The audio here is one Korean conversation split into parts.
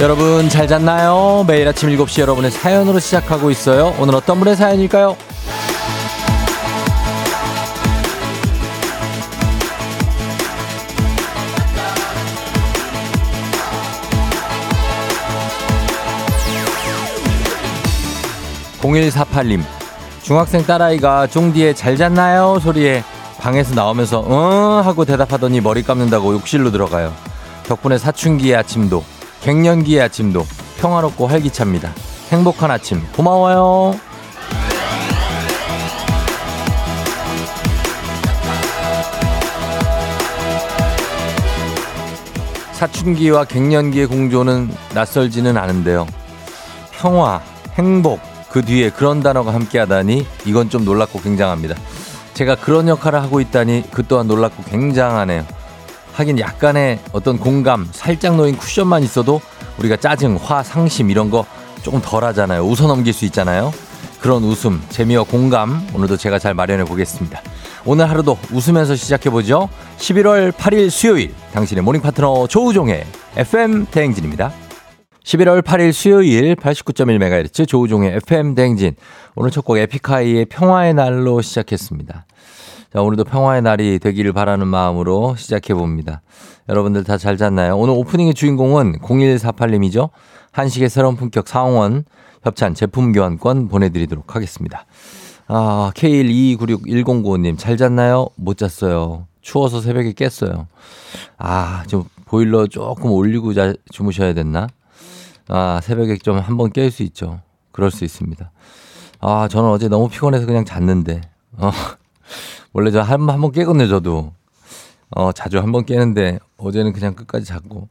여러분 잘 잤나요? 매일 아침 7시 여러분의 사연으로 시작하고 있어요. 오늘 어떤 분의 사연일까요? 0148님 중학생 딸아이가 쫑디에 잘 잤나요? 소리에 방에서 나오면서 응 하고 대답하더니 머리 감는다고 욕실로 들어가요. 덕분에 사춘기의 아침도 갱년기의 아침도 평화롭고 활기찹니다. 행복한 아침 고마워요. 사춘기와 갱년기의 공조는 낯설지는 않은데요. 평화, 행복, 그 뒤에 그런 단어가 함께 하다니 이건 좀 놀랍고 굉장합니다. 제가 그런 역할을 하고 있다니 그 또한 놀랍고 굉장하네요. 하긴 약간의 어떤 공감, 살짝 놓인 쿠션만 있어도 우리가 짜증, 화, 상심 이런 거 조금 덜 하잖아요. 웃어 넘길 수 있잖아요. 그런 웃음, 재미와 공감 오늘도 제가 잘 마련해 보겠습니다. 오늘 하루도 웃으면서 시작해 보죠. 11월 8일 수요일 당신의 모닝 파트너 조우종의 FM 대행진입니다. 11월 8일 수요일 89.1MHz 조우종의 FM 대행진. 오늘 첫 곡 에픽하이의 평화의 날로 시작했습니다. 자, 오늘도 평화의 날이 되기를 바라는 마음으로 시작해 봅니다. 여러분들 다 잘 잤나요? 오늘 오프닝의 주인공은 0148님이죠. 한식의 새로운 품격 상원 협찬 제품 교환권 보내드리도록 하겠습니다. 아, K122961095님, 잘 잤나요? 못 잤어요. 추워서 새벽에 깼어요. 아, 좀 보일러 조금 올리고 자, 주무셔야 됐나? 아, 새벽에 좀 한번 깰 수 있죠. 그럴 수 있습니다. 아, 저는 어제 너무 피곤해서 그냥 잤는데, 어, 원래 저 한, 한 번 깨거든요, 저도. 어, 자주 한 번 깨는데, 어제는 그냥 끝까지 잤고.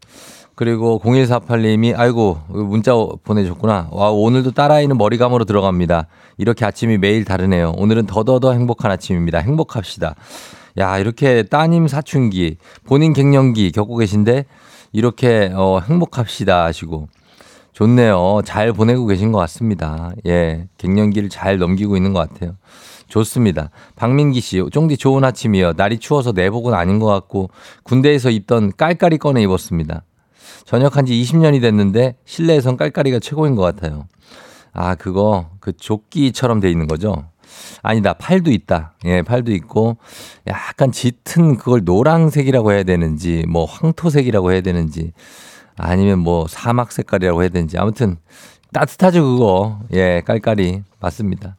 그리고 0148님이 아이고 문자 보내셨구나. 와 오늘도 딸아이는 머리 감으로 들어갑니다. 이렇게 아침이 매일 다르네요. 오늘은 더더더 행복한 아침입니다. 행복합시다. 야 이렇게 따님 사춘기 본인 갱년기 겪고 계신데 이렇게 어, 행복합시다 하시고 좋네요. 잘 보내고 계신 것 같습니다. 예 갱년기를 잘 넘기고 있는 것 같아요. 좋습니다. 박민기 씨, 쫑디 좋은 아침이요. 날이 추워서 내복은 아닌 것 같고 군대에서 입던 깔깔이 꺼내 입었습니다. 전역한 지 20년이 됐는데 실내에선 깔깔이가 최고인 것 같아요. 아, 그거 그 조끼처럼 돼 있는 거죠? 아니다. 팔도 있다. 예, 팔도 있고 약간 짙은 그걸 노란색이라고 해야 되는지 뭐 황토색이라고 해야 되는지 아니면 뭐 사막 색깔이라고 해야 되는지 아무튼 따뜻하죠, 그거. 예, 깔깔이. 맞습니다.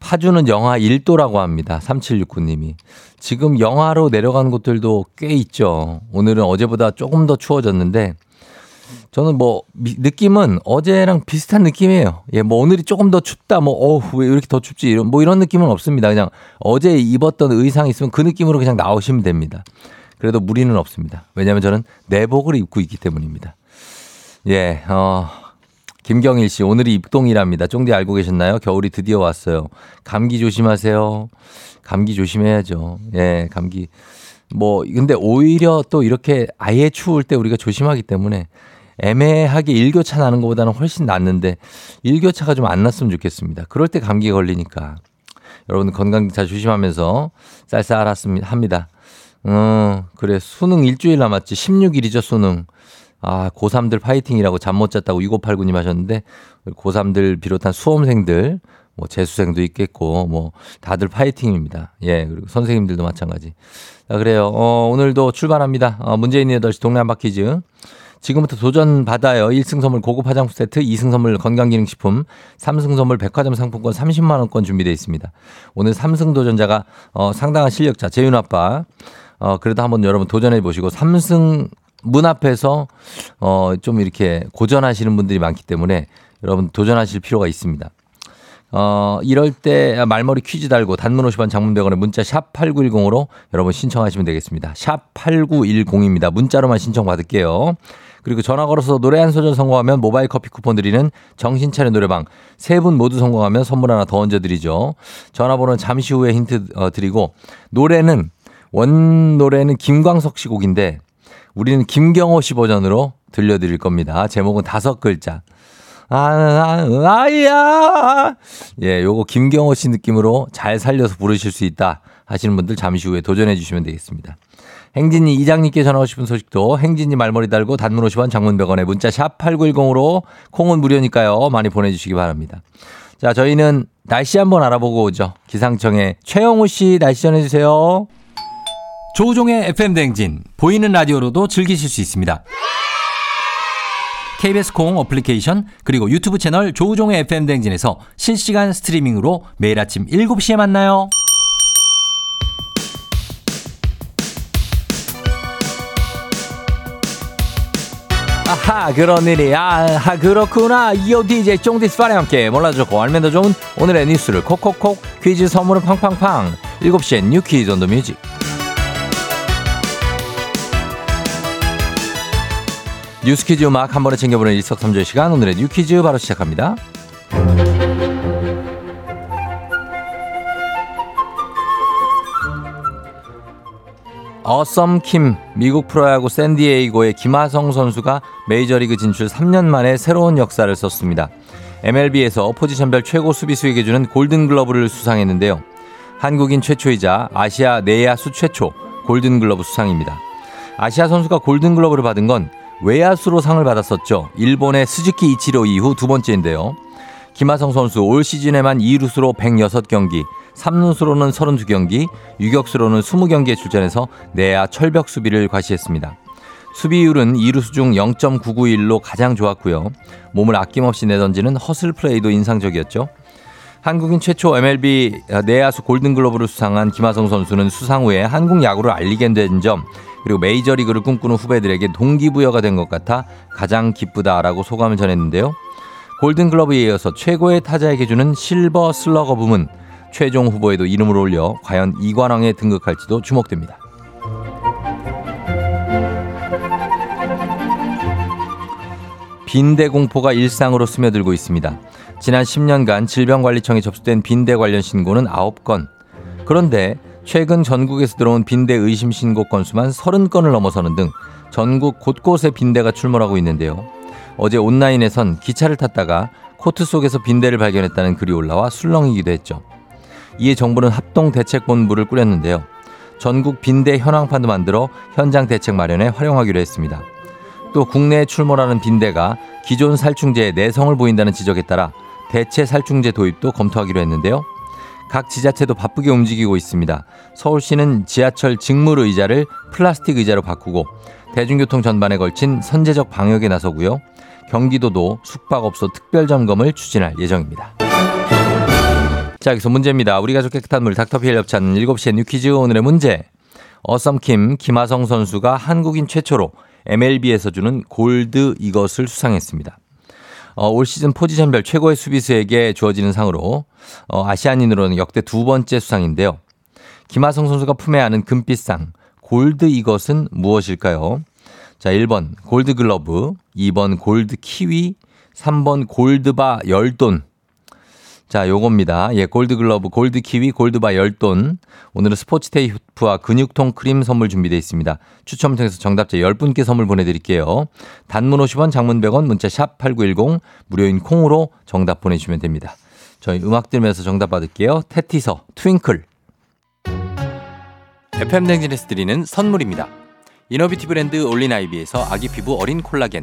파주는 영하 1도라고 합니다. 3769님이. 지금 영하로 내려가는 곳들도 꽤 있죠. 오늘은 어제보다 조금 더 추워졌는데 저는 뭐 느낌은 어제랑 비슷한 느낌이에요. 예, 뭐 오늘이 조금 더 춥다. 뭐 어우, 왜 이렇게 더 춥지? 이런 뭐 이런 느낌은 없습니다. 그냥 어제 입었던 의상 있으면 그 느낌으로 그냥 나오시면 됩니다. 그래도 무리는 없습니다. 왜냐하면 저는 내복을 입고 있기 때문입니다. 예, 어, 김경일 씨, 오늘이 입동이랍니다. 쫑디 알고 계셨나요? 겨울이 드디어 왔어요. 감기 조심하세요. 감기 조심해야죠. 예, 감기. 뭐, 근데 오히려 또 이렇게 아예 추울 때 우리가 조심하기 때문에 애매하게 일교차 나는 것보다는 훨씬 낫는데 일교차가 좀 안 났으면 좋겠습니다. 그럴 때 감기 걸리니까. 여러분 건강 잘 조심하면서 쌀쌀합니다. 합니다. 어, 그래. 수능 일주일 남았지. 16일이죠, 수능. 아, 고3들 파이팅이라고 잠 못 잤다고 2989님 하셨는데, 고3들 비롯한 수험생들, 뭐 재수생도 있겠고, 뭐 다들 파이팅입니다. 예, 그리고 선생님들도 마찬가지. 자, 그래요. 어, 오늘도 출발합니다. 어, 문재인의 8시 동네 한바 퀴즈. 지금부터 도전 받아요. 1승 선물 고급 화장품 세트, 2승 선물 건강기능식품, 3승 선물 백화점 상품권 30만원권 준비되어 있습니다. 오늘 3승 도전자가 어, 상당한 실력자, 재윤 아빠. 어, 그래도 한번 여러분 도전해 보시고 3승 문 앞에서 어, 좀 이렇게 고전하시는 분들이 많기 때문에 여러분 도전하실 필요가 있습니다. 어, 이럴 때 말머리 퀴즈 달고 단문 50원 장문 100원에 문자 샵 8910으로 여러분 신청하시면 되겠습니다. 샵 8910입니다. 문자로만 신청 받을게요. 그리고 전화 걸어서 노래 한 소절 성공하면 모바일 커피 쿠폰 드리는 정신차려 노래방 세 분 모두 성공하면 선물 하나 더 얹어 드리죠. 전화번호는 잠시 후에 힌트 어, 드리고 노래는 원 노래는 김광석 씨 곡인데 우리는 김경호 씨 버전으로 들려드릴 겁니다. 제목은 다섯 글자. 아, 아, 아야! 예, 요거 김경호 씨 느낌으로 잘 살려서 부르실 수 있다 하시는 분들 잠시 후에 도전해 주시면 되겠습니다. 행진이 이장님께 전하고 싶은 소식도 행진이 말머리 달고 단문 50원 장문 100원에 문자 샵 8910으로 콩은 무료니까요. 많이 보내주시기 바랍니다. 자, 저희는 날씨 한번 알아보고 오죠. 기상청에 최영우 씨 날씨 전해주세요. 조우종의 FM 대행진 보이는 라디오로도 즐기실 수 있습니다. KBS 콩 어플리케이션 그리고 유튜브 채널 조우종의 FM 대행진에서 실시간 스트리밍으로 매일 아침 7시에 만나요. 아하 그런 일이 아하 그렇구나 이어 DJ 쫑디스 파리 함께 몰라도 좋고 알면 더 좋은 오늘의 뉴스를 콕콕콕 퀴즈 선물은 팡팡팡 7시엔 New Quiz on the Music 뉴스 퀴즈 음악 한 번에 챙겨보는 일석삼조의 시간 오늘의 New Quiz 바로 시작합니다 Awesome Kim 미국 프로야구 샌디에이고의 김하성 선수가 메이저리그 진출 3년 만에 새로운 역사를 썼습니다. MLB에서 포지션별 최고 수비수에게 주는 골든글러브를 수상했는데요. 한국인 최초이자 아시아 내야수 최초 골든글러브 수상입니다. 아시아 선수가 골든글러브를 받은 건 외야수로 상을 받았었죠. 일본의 스즈키 이치로 이후 두 번째인데요. 김하성 선수 올 시즌에만 2루수로 106경기, 3루수로는 32경기, 유격수로는 20경기에 출전해서 내야 철벽 수비를 과시했습니다. 수비율은 2루수 중 0.991로 가장 좋았고요. 몸을 아낌없이 내던지는 허슬 플레이도 인상적이었죠. 한국인 최초 MLB 내야수 골든글러브를 수상한 김하성 선수는 수상 후에 한국 야구를 알리게 된 점, 그리고 메이저리그를 꿈꾸는 후배들에게 동기부여가 된 것 같아 가장 기쁘다라고 소감을 전했는데요. 골든글러브에 이어서 최고의 타자에게 주는 실버 슬러거 부문 최종 후보에도 이름을 올려 과연 이관왕에 등극할지도 주목됩니다. 빈대 공포가 일상으로 스며들고 있습니다. 지난 10년간 질병관리청에 접수된 빈대 관련 신고는 9건. 그런데 최근 전국에서 들어온 빈대 의심 신고 건수만 30건을 넘어서는 등 전국 곳곳에 빈대가 출몰하고 있는데요. 어제 온라인에선 기차를 탔다가 코트 속에서 빈대를 발견했다는 글이 올라와 술렁이기도 했죠. 이에 정부는 합동 대책본부를 꾸렸는데요. 전국 빈대 현황판도 만들어 현장 대책 마련에 활용하기로 했습니다. 또 국내에 출몰하는 빈대가 기존 살충제에 내성을 보인다는 지적에 따라 대체 살충제 도입도 검토하기로 했는데요. 각 지자체도 바쁘게 움직이고 있습니다. 서울시는 지하철 직물 의자를 플라스틱 의자로 바꾸고 대중교통 전반에 걸친 선제적 방역에 나서고요. 경기도도 숙박업소 특별 점검을 추진할 예정입니다. 자, 여기서 문제입니다. 우리 가족 깨끗한 물 닥터피엘 협찬 7시에 뉴퀴즈 오늘의 문제. 어썸킴 김하성 선수가 한국인 최초로 MLB에서 주는 골드 이것을 수상했습니다. 어, 올 시즌 포지션별 최고의 수비수에게 주어지는 상으로 어, 아시아인으로는 역대 두 번째 수상인데요. 김하성 선수가 품에 안은 금빛상 골드 이것은 무엇일까요? 자, 1번 골드 글러브, 2번 골드 키위, 3번 골드바 열돈. 자, 요겁니다. 예, 골드 글러브, 골드 키위, 골드바 열돈. 오늘은 스포츠 테이프와 근육통 크림 선물 준비되어 있습니다. 추첨 통해서 정답자 10분께 선물 보내드릴게요. 단문 50원, 장문 100원, 문자 샵 8910, 무료인 콩으로 정답 보내주시면 됩니다. 저희 음악 들으면서 정답 받을게요. 태티서, Twinkle. FM 대행진에서 드리는 선물입니다. 이너비티 브랜드 올린 아이비에서 아기 피부 어린 콜라겐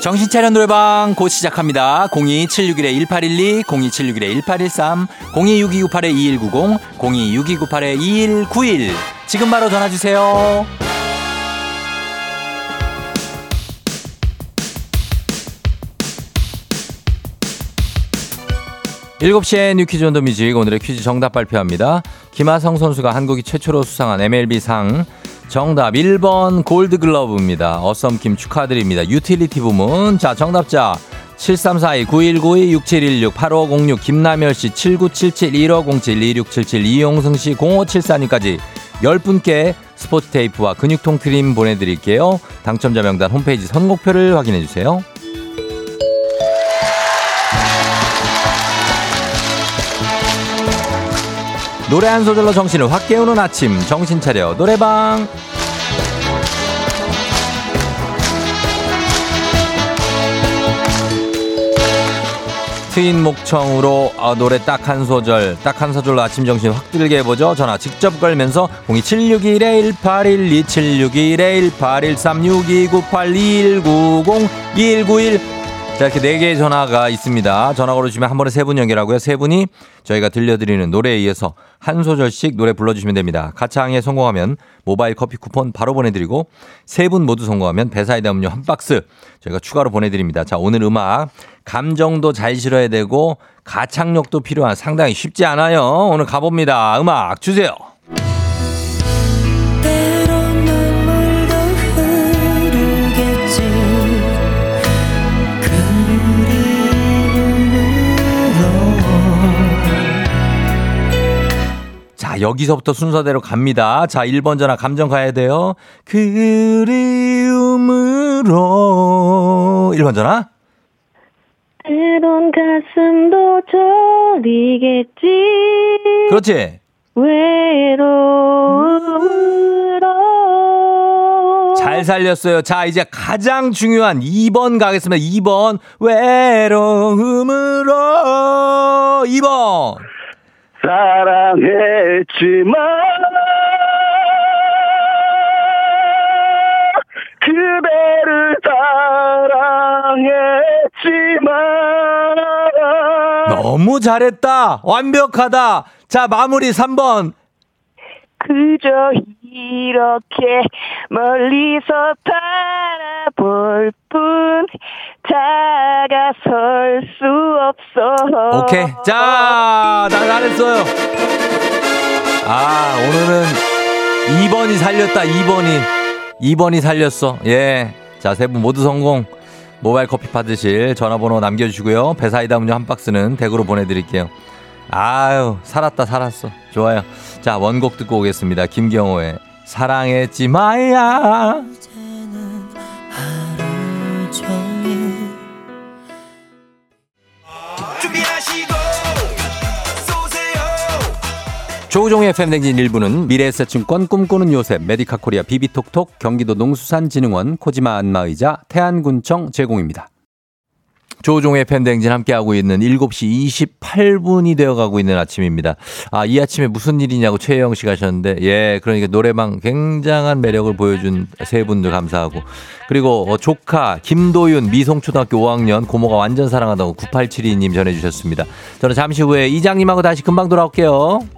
정신차려 노래방 곧 시작합니다. 02761-1812, 02761-1813, 026298-2190, 026298-2191. 지금 바로 전화주세요. 7시에 You Quiz on the Music 오늘의 퀴즈 정답 발표합니다. 김하성 선수가 한국이 최초로 수상한 MLB상 정답 1번 골드글러브입니다. Awesome Kim 축하드립니다. 유틸리티 부문 자 정답자 7342-9192-6716-8506 김남열씨 7977-1507-2677 이용승씨 0574님까지 10분께 스포츠 테이프와 근육통 트림 보내드릴게요. 당첨자 명단 홈페이지 선곡표를 확인해주세요. 노래 한 소절로 정신을 확 깨우는 아침. 정신 차려. 노래방. 트인 목청으로 어, 노래 딱 한 소절. 딱 한 소절로 아침 정신 확 들게 해보죠. 전화 직접 걸면서 02761-1812 761-1813-6298-2190-2191 자, 이렇게 네 개의 전화가 있습니다. 전화 걸어주시면 한 번에 세 분 연결하고요. 세 분이 저희가 들려드리는 노래에 이어서 한 소절씩 노래 불러주시면 됩니다. 가창에 성공하면 모바일 커피 쿠폰 바로 보내드리고 세 분 모두 성공하면 배사이다 음료 한 박스 저희가 추가로 보내드립니다. 자, 오늘 음악 감정도 잘 실어야 되고 가창력도 필요한 상당히 쉽지 않아요. 오늘 가봅니다. 음악 주세요. 자, 여기서부터 순서대로 갑니다. 자, 1번 전화 감정 가야 돼요. 그리움으로 1번 전화. 때론 가슴도 저리겠지 그렇지. 외로움으로 잘 살렸어요. 자, 이제 가장 중요한 2번 가겠습니다. 2번. 외로움으로. 2번. 사랑했지만 그대를 사랑했지만 너무 잘했다. 완벽하다. 자, 마무리 3번. 그저 이렇게 멀리서 바라볼 뿐 다가설 수 없어 오케이. 자, 나 잘했어요. 아, 오늘은 2번이 살렸다. 2번이. 2번이 살렸어. 예. 자, 세 분 모두 성공. 모바일 커피 받으실 전화번호 남겨주시고요. 배사이다 음료 한 박스는 댁으로 보내드릴게요. 아유, 살았다, 살았어. 좋아요. 자, 원곡 듣고 오겠습니다. 김경호의 사랑했지 마야. 조우종의 FM 대행진 일부는 미래에셋증권 꿈꾸는 요셉 메디카 코리아 비비톡톡 경기도 농수산진흥원 코지마 안마의자 태안군청 제공입니다. 조우종의 FM 대행진 함께하고 있는 7시 28분이 되어가고 있는 아침입니다. 아, 이 아침에 무슨 일이냐고 최혜영 씨가 하셨는데, 예, 그러니까 노래방 굉장한 매력을 보여준 세 분들 감사하고. 그리고 어, 조카, 김도윤, 미송초등학교 5학년, 고모가 완전 사랑하다고 9872님 전해주셨습니다. 저는 잠시 후에 이장님하고 다시 금방 돌아올게요.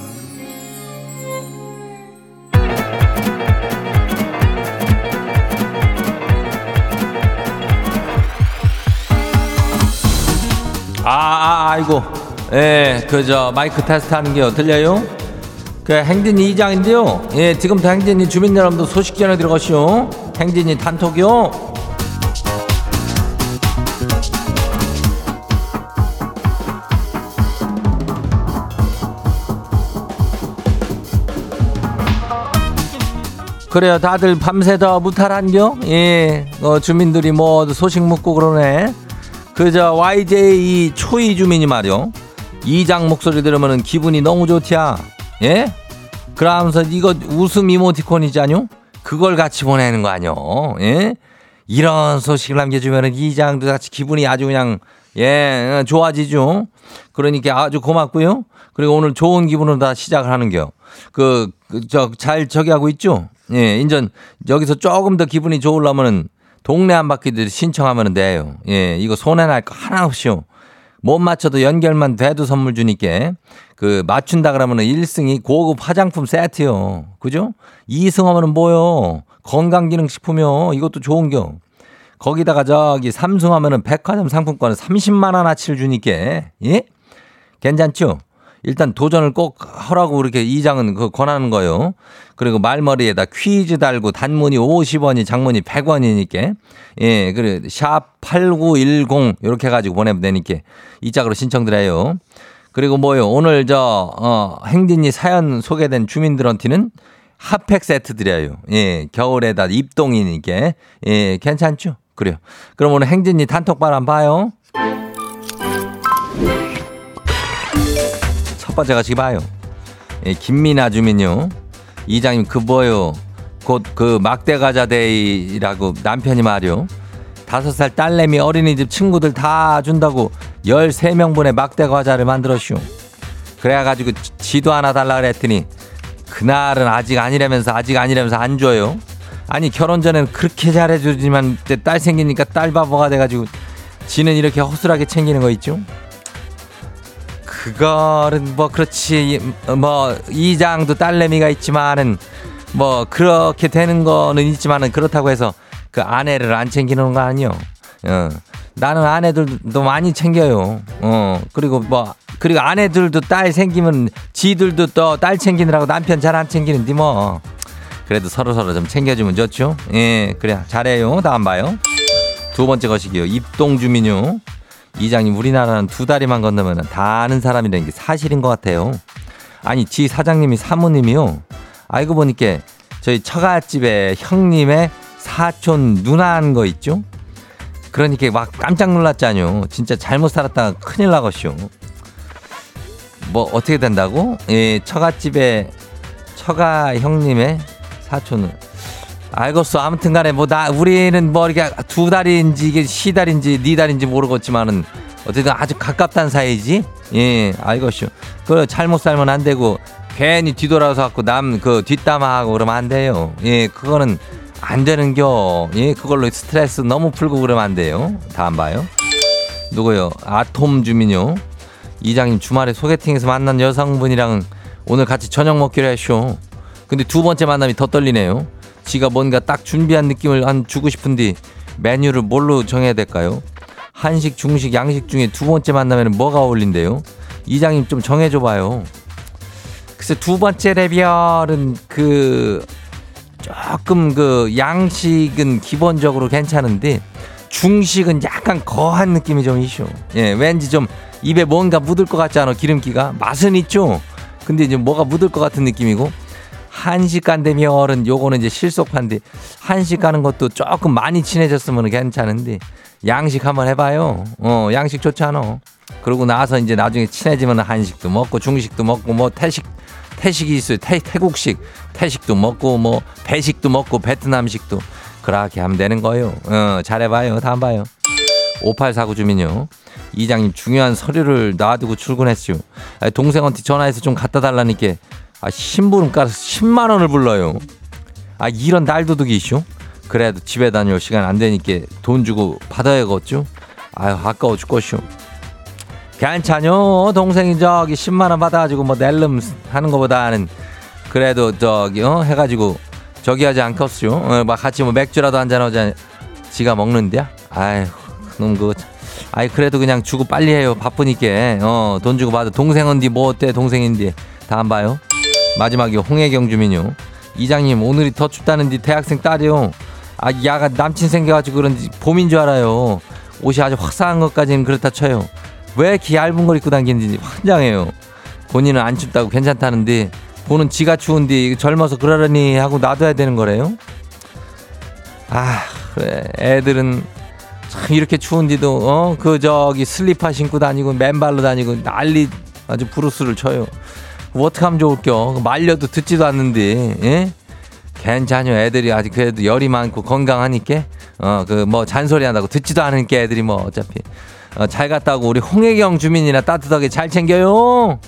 아, 아 아이고. 예, 그 저 마이크 테스트 하는 게요. 들려요? 그 행진이 이장인데요. 예, 지금부터 행진이 주민 여러분들 소식 전해 들어가시오. 행진이 단톡이요. 그래요. 다들 밤새다 무탈한겨? 예, 어, 주민들이 뭐 소식 묻고 그러네. 그저 YJ 초이 주민이 말이요. 이장 목소리 들으면 기분이 너무 좋디야. 예? 그러면서 이거 웃음 이모티콘이잖요? 그걸 같이 보내는 거 아니요? 예? 이런 소식을 남겨주면 이장도 같이 기분이 아주 그냥 예 좋아지죠. 그러니까 아주 고맙고요. 그리고 오늘 좋은 기분으로 다 시작을 하는겨. 그저잘 저기 하고 있죠. 예, 인전 여기서 조금 더 기분이 좋으려면은 동네 한 바퀴들 신청하면 돼요. 예, 이거 손해 날 거 하나 없이요. 못 맞춰도 연결만 돼도 선물 주니까 그 맞춘다 그러면은 1승이 고급 화장품 세트요. 그죠? 2승 하면은 뭐요? 건강기능식품이요. 이것도 좋은겨. 거기다가 저기 3승 하면은 백화점 상품권을 30만 원어치를 주니까 예? 괜찮죠? 일단 도전을 꼭 하라고 그렇게 이장은 그 권하는 거예요. 그리고 말머리에다 퀴즈 달고 단문이 50원이 장문이 100원이니까 예, 그래 샵8910 이렇게 해 가지고 보내면 되니까 이 짝으로 신청드려요. 그리고 뭐요? 오늘 저 어, 행진이 사연 소개된 주민들한테는 핫팩 세트 드려요. 예, 겨울에다 입동이니까 예, 괜찮죠? 그래요. 그럼 오늘 행진이 단톡방 한번 봐요. 첫 번째 같이 봐요. 예, 김민아 주민요. 이장님 그 뭐요? 곧 그 막대 과자 데이라고 남편이 말이요. 다섯 살 딸내미 어린이집 친구들 다 준다고 13명분의 막대 과자를 만들었슈. 그래가지고 지- 지도 하나 달라 그랬더니 그날은 아직 아니라면서 아직 아니라면서 안 줘요. 아니 결혼 전에는 그렇게 잘해주지만 딸 생기니까 딸 바보가 돼가지고 지는 이렇게 허술하게 챙기는 거 있죠. 그거는 뭐 그렇지 뭐 이장도 딸내미가 있지만은 뭐 그렇게 되는 거는 있지만은 그렇다고 해서 그 아내를 안 챙기는 거 아니요. 어. 나는 아내들도 많이 챙겨요. 어. 그리고 뭐 그리고 아내들도 딸 생기면 지들도 또 딸 챙기느라고 남편 잘 안 챙기는데 뭐. 그래도 서로 서로 좀 챙겨주면 좋죠. 예, 그래 잘해요. 다음 봐요. 두 번째 것이기요. 입동 주민요. 이장님 우리나라는 두 다리만 건너면 다 아는 사람이라는 게 사실인 것 같아요. 아니 지 사장님이 사모님이요. 알고 보니까 저희 처갓집에 형님의 사촌 누나한 거 있죠. 그러니까 막 깜짝 놀랐잖요. 진짜 잘못 살았다가 큰일 나겠쇼. 뭐 어떻게 된다고? 예, 처갓집에 처가 형님의 사촌은 알겠어. 아무튼 간에 뭐 나 우리는 뭐 이렇게 두 달인지 이게 시 달인지 네 달인지 모르겠지만은 어쨌든 아주 가깝단 사이지. 예, 알겠슈. 그 잘못 살면 안 되고 괜히 뒤돌아서 갖고 남 그 뒷담화하고 그러면 안 돼요. 예, 그거는 안 되는겨. 예, 그걸로 스트레스 너무 풀고 그러면 안 돼요. 다음 봐요. 누구요? 아톰 주민요. 이장님 주말에 소개팅에서 만난 여성분이랑 오늘 같이 저녁 먹기로 했쇼. 근데 두 번째 만남이 더 떨리네요. 지가 뭔가 딱 준비한 느낌을 한 주고 싶은데 메뉴를 뭘로 정해야 될까요? 한식, 중식, 양식 중에 두 번째 만나면 뭐가 어울린대요? 이장님 좀 정해줘봐요. 글쎄 두 번째 레벨은 그 조금 그 양식은 기본적으로 괜찮은데 중식은 약간 거한 느낌이 좀 있쇼. 예, 왠지 좀 입에 뭔가 묻을 것 같지 않아 기름기가 맛은 있죠. 근데 이제 뭐가 묻을 것 같은 느낌이고 한식 간대면은 요거는 이제 실속판데 한식 가는 것도 조금 많이 친해졌으면 괜찮은데 양식 한번 해봐요. 어, 양식 좋잖아. 그러고 나서 이제 나중에 친해지면 한식도 먹고 중식도 먹고 뭐 태식 태식이 있어요. 태, 태국식 태식도 먹고 뭐 배식도 먹고 베트남식도 그렇게 하면 되는 거예요. 어, 잘해봐요. 다음 봐요. 5849 주민요. 이장님 중요한 서류를 놔두고 출근했죠. 동생한테 전화해서 좀 갖다 달라니까 아, 신부름 까서 10만 원을 불러요. 아 이런 날도둑이 있쇼? 그래도 집에 다녀올 시간 안 되니까 돈 주고 받아야겠죠? 아유, 아까워 죽겠슈. 괜찮요. 동생이 저기 10만 원 받아가지고 뭐 낼름 하는 것보다는 그래도 저기, 어, 해가지고 저기 하지 않겠슈? 어, 막 같이 뭐 맥주라도 한잔 하자. 지가 먹는데야? 아휴, 그놈 그거. 참. 아이, 그래도 그냥 주고 빨리 해요. 바쁘니까. 어, 돈 주고 받아. 동생은디 뭐 어때? 동생인디. 다안 봐요? 마지막에 홍혜경 주민요. 이장님, 오늘이 더 춥다는데 대학생 딸이요. 아, 야가 남친 생겨가지고 그런지 봄인 줄 알아요. 옷이 아주 화사한 것까지는 그렇다 쳐요. 왜 이렇게 얇은 걸 입고 다니는지 환장해요. 본인은 안 춥다고 괜찮다는데 보는 지가 추운데 젊어서 그러려니 하고 놔둬야 되는 거래요. 아 그래 애들은 참 이렇게 추운데도 어 그 저기 슬리퍼 신고 다니고 맨발로 다니고 난리 아주 부르스를 쳐요. 뭐 어떡하면 좋을겨 말려도 듣지도 않는데 예? 괜찮요 애들이 아직 그래도 열이 많고 건강하니까 어 그 뭐 잔소리 한다고 듣지도 않으니까 애들이 뭐 어차피 어, 잘 갔다 오고 우리 홍혜경 주민이나 따뜻하게 잘 챙겨요.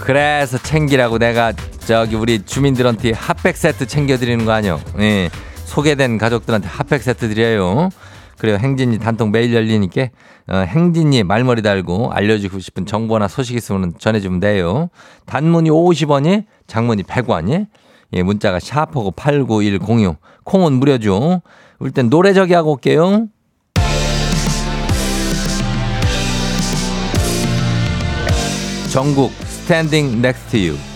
그래서 챙기라고 내가 저기 우리 주민들한테 핫팩 세트 챙겨드리는 거 아니요? 예. 소개된 가족들한테 핫팩 세트 드려요. 그래요. 행진이 단통 매일 열리니까 어, 행진이 말머리 달고 알려주고 싶은 정보나 소식 있으면 전해주면 돼요. 단문이 50원이, 장문이 100원이. 예, 문자가 샤프고 89106. 콩은 무료죠. 일단 노래 저기 하고 올게요. 정국 Standing Next to You.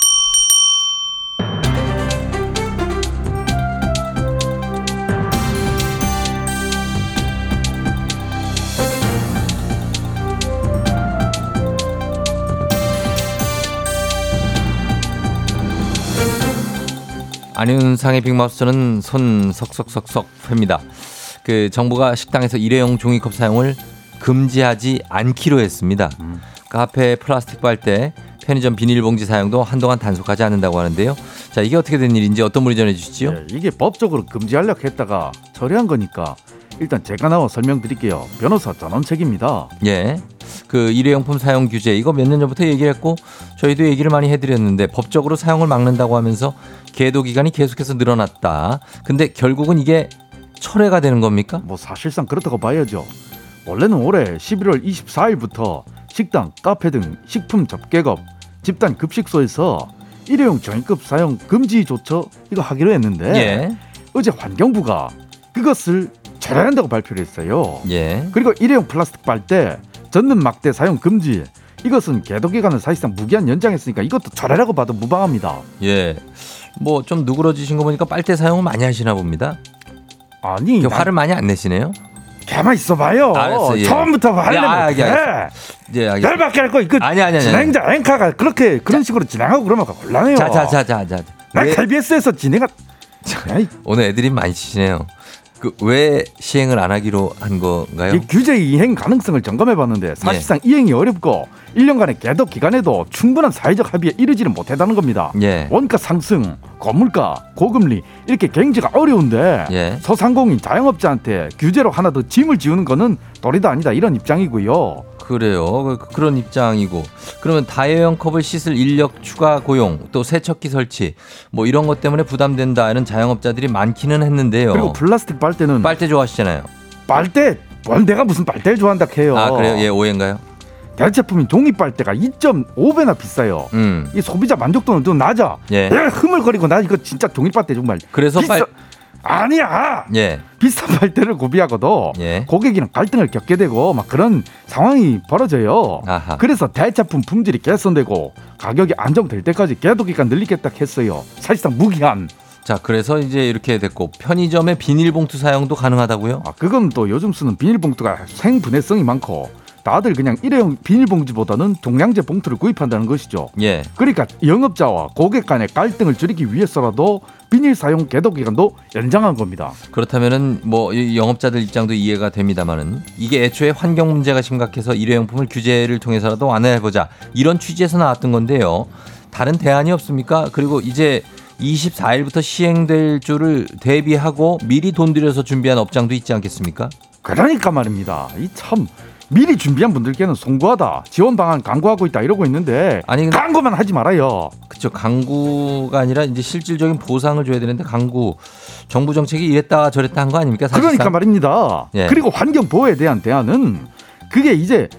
안윤상의 빅마우스는 손 석석석석 회입니다. 그 정부가 식당에서 일회용 종이컵 사용을 금지하지 않기로 했습니다. 카페 플라스틱 빨대, 편의점 비닐봉지 사용도 한동안 단속하지 않는다고 하는데요. 자, 이게 어떻게 된 일인지 어떤 분이 전해 주시죠? 예, 이게 법적으로 금지하려고 했다가 처리한 거니까 일단 제가 나와 설명드릴게요. 변호사 전원책입니다. 예. 그 일회용품 사용 규제 이거 몇 년 전부터 얘기를 했고 저희도 얘기를 많이 해드렸는데 법적으로 사용을 막는다고 하면서 계도 기간이 계속해서 늘어났다. 근데 결국은 이게 철회가 되는 겁니까? 뭐 사실상 그렇다고 봐야죠. 원래는 올해 11월 24일부터 식당, 카페 등 식품 접객업, 집단 급식소에서 일회용 종이컵 사용 금지 조처 이거 하기로 했는데 예. 어제 환경부가 그것을 철회한다고 발표를 했어요. 예. 그리고 일회용 플라스틱 빨대, 젖는 막대 사용 금지. 이것은 계도 기간을 사실상 무기한 연장했으니까 이것도 철회라고 봐도 무방합니다. 예. 뭐 좀 누그러지신 거 보니까 빨대 사용을 많이 하시나 봅니다. 아니, 이게 나- 화를 많이 안 내시네요. 가만 있어봐요. 알았어, 예. 처음부터 야, 하려면 알게, 그래. 예, 알겠습니다. 열받게 할 거. 그 아니, 아니, 아니. 진행자 앵커가 그렇게 그런 식으로 진행하고 그러면 곤란해요. 자, 자, 자, 자, 자. 나 왜- KBS에서 진행한. 오늘 애들이 많이 치시네요. 그 왜 시행을 안 하기로 한 건가요? 이 규제 이행 가능성을 점검해 봤는데 사실상 이행이 어렵고 1년간의 계도 기간에도 충분한 사회적 합의에 이르지는 못했다는 겁니다. 예. 원가 상승, 건물가, 고금리 이렇게 경제가 어려운데 예. 소상공인 자영업자한테 규제로 하나 더 짐을 지우는 거는 도리도 아니다 이런 입장이고요. 그래요. 그- 그런 입장이고. 그러면 다회용 컵을 씻을 인력 추가 고용, 또 세척기 설치, 뭐 이런 것 때문에 부담된다는 자영업자들이 많기는 했는데요. 그리고 플라스틱 빨대는 빨대 좋아하시잖아요. 빨대 뭘 내가 무슨 빨대를 좋아한다 해요. 아, 그래요? 예, 오해인가요? 대체품인 종이 빨대가 2.5배나 비싸요. 음. 이 소비자 만족도는 좀 낮아. 예. 내가 흐물거리고 나 이거 진짜 종이 빨대 정말 그래서 비싸. 빨 아니야. 예. 비싼 빨대를 구비하고도 예. 고객이랑 갈등을 겪게 되고 막 그런 상황이 벌어져요. 아하. 그래서 대체품 품질이 개선되고 가격이 안정될 때까지 계도 기간 늘리겠다 했어요. 사실상 무기한. 자, 그래서 이제 이렇게 됐고 편의점의 비닐봉투 사용도 가능하다고요? 아 그건 또 요즘 쓰는 비닐봉투가 생분해성이 많고 다들 그냥 일회용 비닐봉지보다는 동량제 봉투를 구입한다는 것이죠. 예. 그러니까 영업자와 고객 간의 갈등을 줄이기 위해서라도 비닐 사용 계도 기간도 연장한 겁니다. 그렇다면은 뭐이 영업자들 입장도 이해가 됩니다만은 이게 애초에 환경 문제가 심각해서 일회용품을 규제를 통해서라도 완화해보자 이런 취지에서 나왔던 건데요. 다른 대안이 없습니까? 그리고 이제 24일부터 시행될 줄을 대비하고 미리 돈 들여서 준비한 업장도 있지 않겠습니까? 그러니까 말입니다. 이 참 미리 준비한 분들께는 송구하다 지원 방안 강구하고 있다 이러고 있는데 아니, 광고만 하지 말아요. 그쵸 강구가 아니라 이제 실질적인 보상을 줘야 되는데 강구 정부 정책이 이랬다 저랬다 한 거 아닙니까? 사실상? 그러니까 말입니다. 예. 그리고 환경 보호에 대한 대안은 그게 이제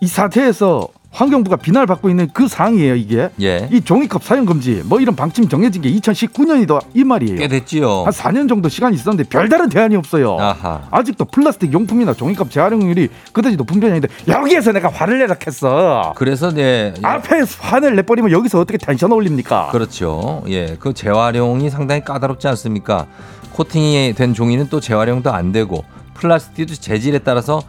이 사태에서 환경부가 비난을 받고 있는 그 사항이에요. 이게 예. 이 종이컵 사용 금지 뭐 이런 방침 정해진 게 2019년이다 이 말이에요. 꽤 됐지요. 한 4년 정도 시간이 있었는데 별다른 대안이 없어요. 아하. 아직도 플라스틱 용품이나 종이컵 재활용률이 그다지 높은 편이 아닌데 여기에서 내가 화를 내락했어. 그래서 네. 앞에 화를 내버리면 여기서 어떻게 텐션 올립니까? 그렇죠. 예. 그 재활용이 상당히 까다롭지 않습니까? 코팅이 된 종이는 또 재활용도 안 되고 플라스틱도 재질에 따라서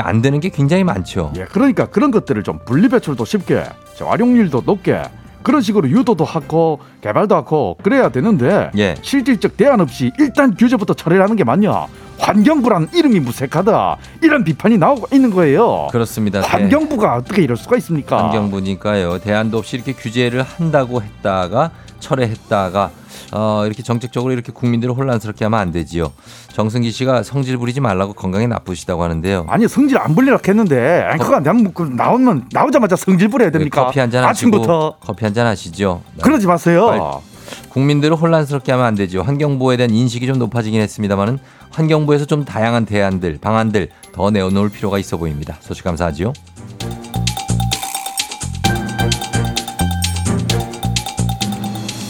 안 되는 게 굉장히 많죠. 예, 그러니까 그런 것들을 좀 분리 배출도 쉽게, 재활용률도 높게 그런 식으로 유도도 하고 개발도 하고 그래야 되는데 예. 실질적 대안 없이 일단 규제부터 처리하는 게 맞냐? 환경부란 이름이 무색하다 이런 비판이 나오고 있는 거예요. 그렇습니다. 네. 환경부가 어떻게 이럴 수가 있습니까? 환경부니까요. 대안도 없이 이렇게 규제를 한다고 했다가 철회했다가 어, 이렇게 정책적으로 이렇게 국민들을 혼란스럽게 하면 안 되지요. 정승기 씨가 성질 부리지 말라고 건강에 나쁘시다고 하는데요. 아니 성질 안 불리라 했는데 앵커가 난그 나오면 나오자마자 성질 부려야 됩니까? 네, 커피 한 잔 하시고 아침부터 커피 한 잔 하시죠. 그러지 마세요. 빨리. 국민들을 혼란스럽게 하면 안 되죠. 환경보호에 대한 인식이 좀 높아지긴 했습니다만은 환경부에서 좀 다양한 대안들, 방안들 더 내어놓을 필요가 있어 보입니다. 소식 감사하지요.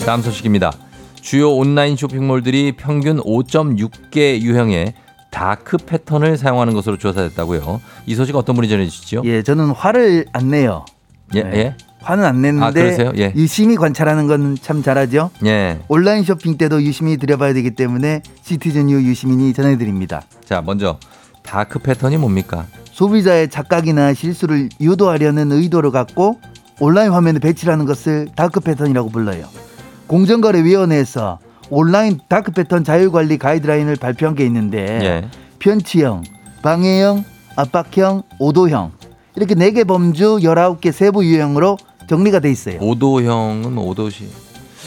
다음 소식입니다. 주요 온라인 쇼핑몰들이 평균 5.6개 유형의 dark pattern을 사용하는 것으로 조사됐다고요. 이 소식 어떤 분이 전해주시죠? 예, 저는 화를 안 내요. 예, 네. 예, 화는 안 아, 냈는데 그러세요? 예. 유심히 관찰하는 건 참 잘하죠. 예. 온라인 쇼핑 때도 유심히 들여봐야 되기 때문에 citizen 유 유시민이 전해드립니다. 자, 먼저 dark pattern이 뭡니까? 소비자의 착각이나 실수를 유도하려는 의도를 갖고 온라인 화면에 배치하는 것을 dark pattern이라고 불러요. 공정거래위원회에서 온라인 dark pattern 자율관리 가이드라인을 발표한 게 있는데 예. 편취형, 방해형, 압박형, 오도형 이렇게 네 개 범주 19개 세부 유형으로 정리가 돼 있어요. 오도형은 오도시.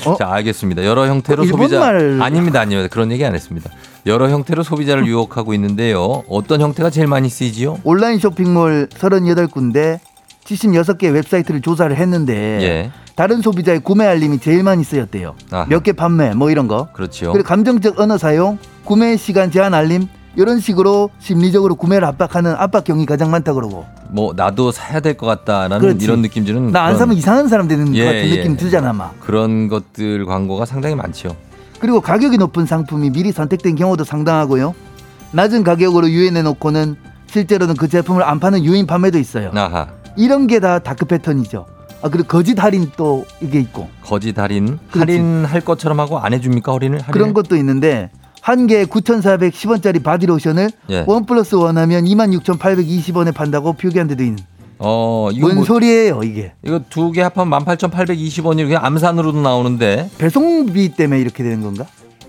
어? 자, 알겠습니다. 여러 형태로 어, 소비자 일본말- 아닙니다, 아닙니다. 그런 얘기 안 했습니다. 여러 형태로 소비자를 유혹하고 있는데요. 어떤 형태가 제일 많이 쓰이지요? 온라인 쇼핑몰 38군데 76개 웹사이트를 조사를 했는데 예. 다른 소비자의 구매 알림이 제일 많이 쓰였대요. 몇 개 판매 뭐 이런 거. 그렇죠. 그리고 감정적 언어 사용, 구매 시간 제한 알림 이런 식으로 심리적으로 구매를 압박하는 압박형이 가장 많다 그러고. 뭐 나도 사야 될 것 같다라는 그렇지. 이런 느낌 주는 나안 사면 이상한 사람 되는 예, 것 같은 예. 느낌 들잖아 막. 그런 것들 광고가 상당히 많죠. 그리고 가격이 높은 상품이 미리 선택된 경우도 상당하고요. 낮은 가격으로 유인해 놓고는 실제로는 그 제품을 안 파는 유인 판매도 있어요. 아하. 이런 게 다 dark pattern이죠. 아 그리고 거짓 할인 또 이게 있고 거짓 할인 그렇지. 할인 할 것처럼 하고 안 해줍니까 할인을? 할인을? 그런 것도 있는데 한 개에 9,410원짜리 바디로션을 예. one plus one 하면 26,820원에 판다고 표기한 데도 있는. 어 이거 뭔 뭐, 소리예요 이게? 이거 두 개 합하면 18,820원이 그냥 암산으로도 나오는데 배송비 때문에 이렇게 되는 건가?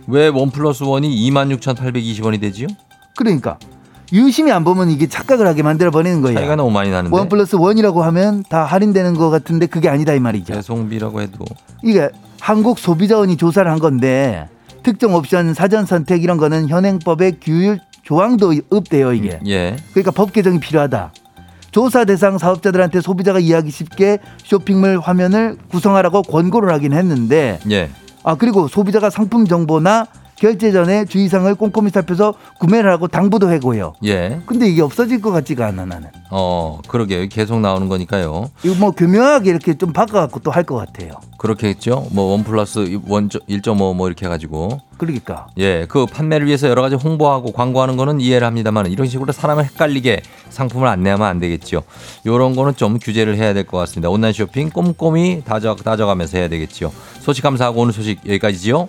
왜 one plus one이 26,820원이 되지요? 그러니까 유심히 안 보면 이게 착각을 하게 만들어 버리는 차이가 거예요. 너무 많이 나는데. 원 플러스 원이라고 하면 다 할인되는 것 같은데 그게 아니다 이 말이죠. 배송비라고 해도 이게 한국 소비자원이 조사를 한 건데 특정 옵션 사전 선택 이런 거는 현행법에 규율 조항도 없대요 이게. 예. 그러니까 법 개정이 필요하다. 조사 대상 사업자들한테 소비자가 이해하기 쉽게 쇼핑몰 화면을 구성하라고 권고를 하긴 했는데 예. 아 그리고 소비자가 상품 정보나 결제 전에 주의사항을 꼼꼼히 살펴서 구매를 하고 당부도 해고요. 예. 근데 이게 없어질 것 같지가 않아 나는. 어, 그러게요. 계속 나오는 거니까요. 이거 뭐 교묘하게 이렇게 좀 바꿔갖고 또 할 것 같아요. 그렇겠죠. 뭐 원 플러스 원 1.5 뭐 이렇게 해가지고 그러니까 예, 그 판매를 위해서 여러 가지 홍보하고 광고하는 거는 이해를 합니다만 이런 식으로 사람을 헷갈리게 상품을 안내하면 안 되겠죠. 요런 거는 좀 규제를 해야 될 것 같습니다. 온라인 쇼핑 꼼꼼히 다져 다져가면서 해야 되겠죠. 소식 감사하고 오늘 소식 여기까지지요.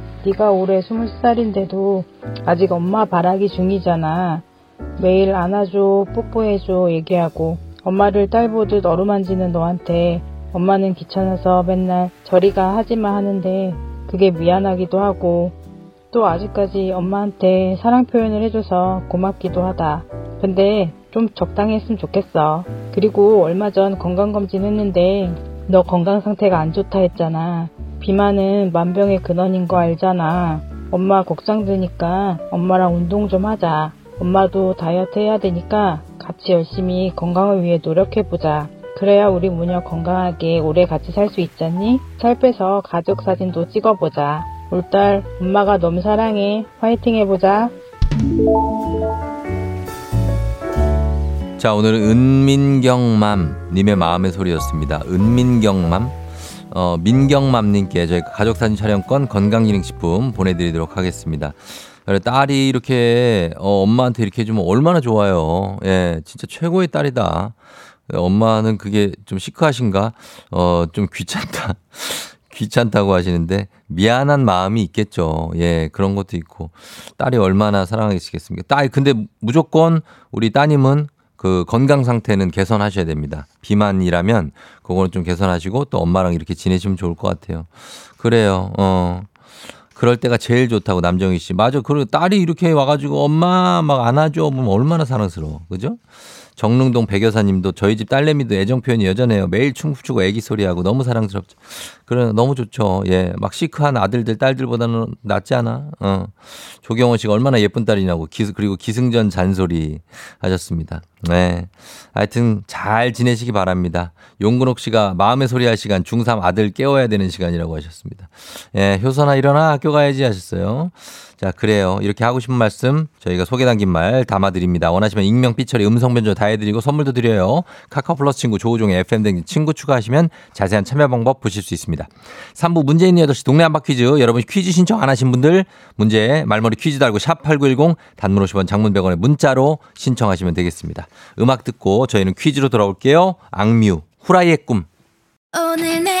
네가 올해 스물 살인데도 아직 엄마 바라기 중이잖아. 매일 안아줘, 뽀뽀해줘 얘기하고 엄마를 딸 보듯 어루만지는 너한테 엄마는 귀찮아서 맨날 저리가 하지마 하는데 그게 미안하기도 하고 또 아직까지 엄마한테 사랑 표현을 해줘서 고맙기도 하다. 근데 좀 적당히 했으면 좋겠어. 그리고 얼마 전 건강검진 했는데 너 건강 상태가 안 좋다 했잖아. 비만은 만병의 근원인 거 알잖아. 엄마 걱정되니까 엄마랑 운동 좀 하자. 엄마도 다이어트 해야 되니까 같이 열심히 건강을 위해 노력해보자. 그래야 우리 무녀 건강하게 오래 같이 살 수 있잖니? 살 빼서 가족 사진도 찍어보자. 올딸 엄마가 너무 사랑해. 화이팅 해보자. 자, 오늘은 은민경맘 님의 마음의 소리였습니다. 은민경맘. 어, 민경맘님께 저희 가족사진 촬영권 건강기능식품 보내드리도록 하겠습니다. 딸이 이렇게, 어, 엄마한테 이렇게 해주면 얼마나 좋아요. 예, 진짜 최고의 딸이다. 엄마는 그게 좀 시크하신가? 어, 좀 귀찮다. 귀찮다고 하시는데 미안한 마음이 있겠죠. 예, 그런 것도 있고. 딸이 얼마나 사랑하시겠습니까? 딸, 근데 무조건 우리 따님은 그 건강 상태는 개선하셔야 됩니다. 비만이라면 그거는 좀 개선하시고 또 엄마랑 이렇게 지내시면 좋을 것 같아요. 그래요. 어. 그럴 때가 제일 좋다고 남정희 씨. 맞아. 그리고 딸이 이렇게 와가지고 엄마 막 안아줘 보면 얼마나 사랑스러워. 그죠? 정릉동 백여사님도 저희 집 딸내미도 애정 표현이 여전해요. 매일 춤추고 애기 소리하고 너무 사랑스럽죠. 그래 너무 좋죠. 예, 막 시크한 아들들 딸들보다는 낫지 않아. 어. 조경호 씨가 얼마나 예쁜 딸이냐고 기, 그리고 기승전 잔소리 하셨습니다. 네, 하여튼 잘 지내시기 바랍니다. 용근옥 씨가 마음의 소리 할 시간 중3 아들 깨워야 되는 시간이라고 하셨습니다. 예, 효선아 일어나 학교 가야지 하셨어요. 자, 그래요. 이렇게 하고 싶은 말씀 저희가 소개 담긴 말 담아드립니다. 원하시면 익명, 삐처리, 음성 변조 다 해드리고 선물도 드려요. 카카오 플러스 친구 조우종의 FM 등 친구 추가하시면 자세한 참여 방법 보실 수 있습니다. 3부 문제 있는 8시 동네 한바 퀴즈. 여러분 퀴즈 신청 안 하신 분들 문제 말머리 퀴즈 달고 샵 8910 단문 50원 장문 100원에 문자로 신청하시면 되겠습니다. 음악 듣고 저희는 퀴즈로 돌아올게요. 악뮤, 후라이의 꿈. 오늘 내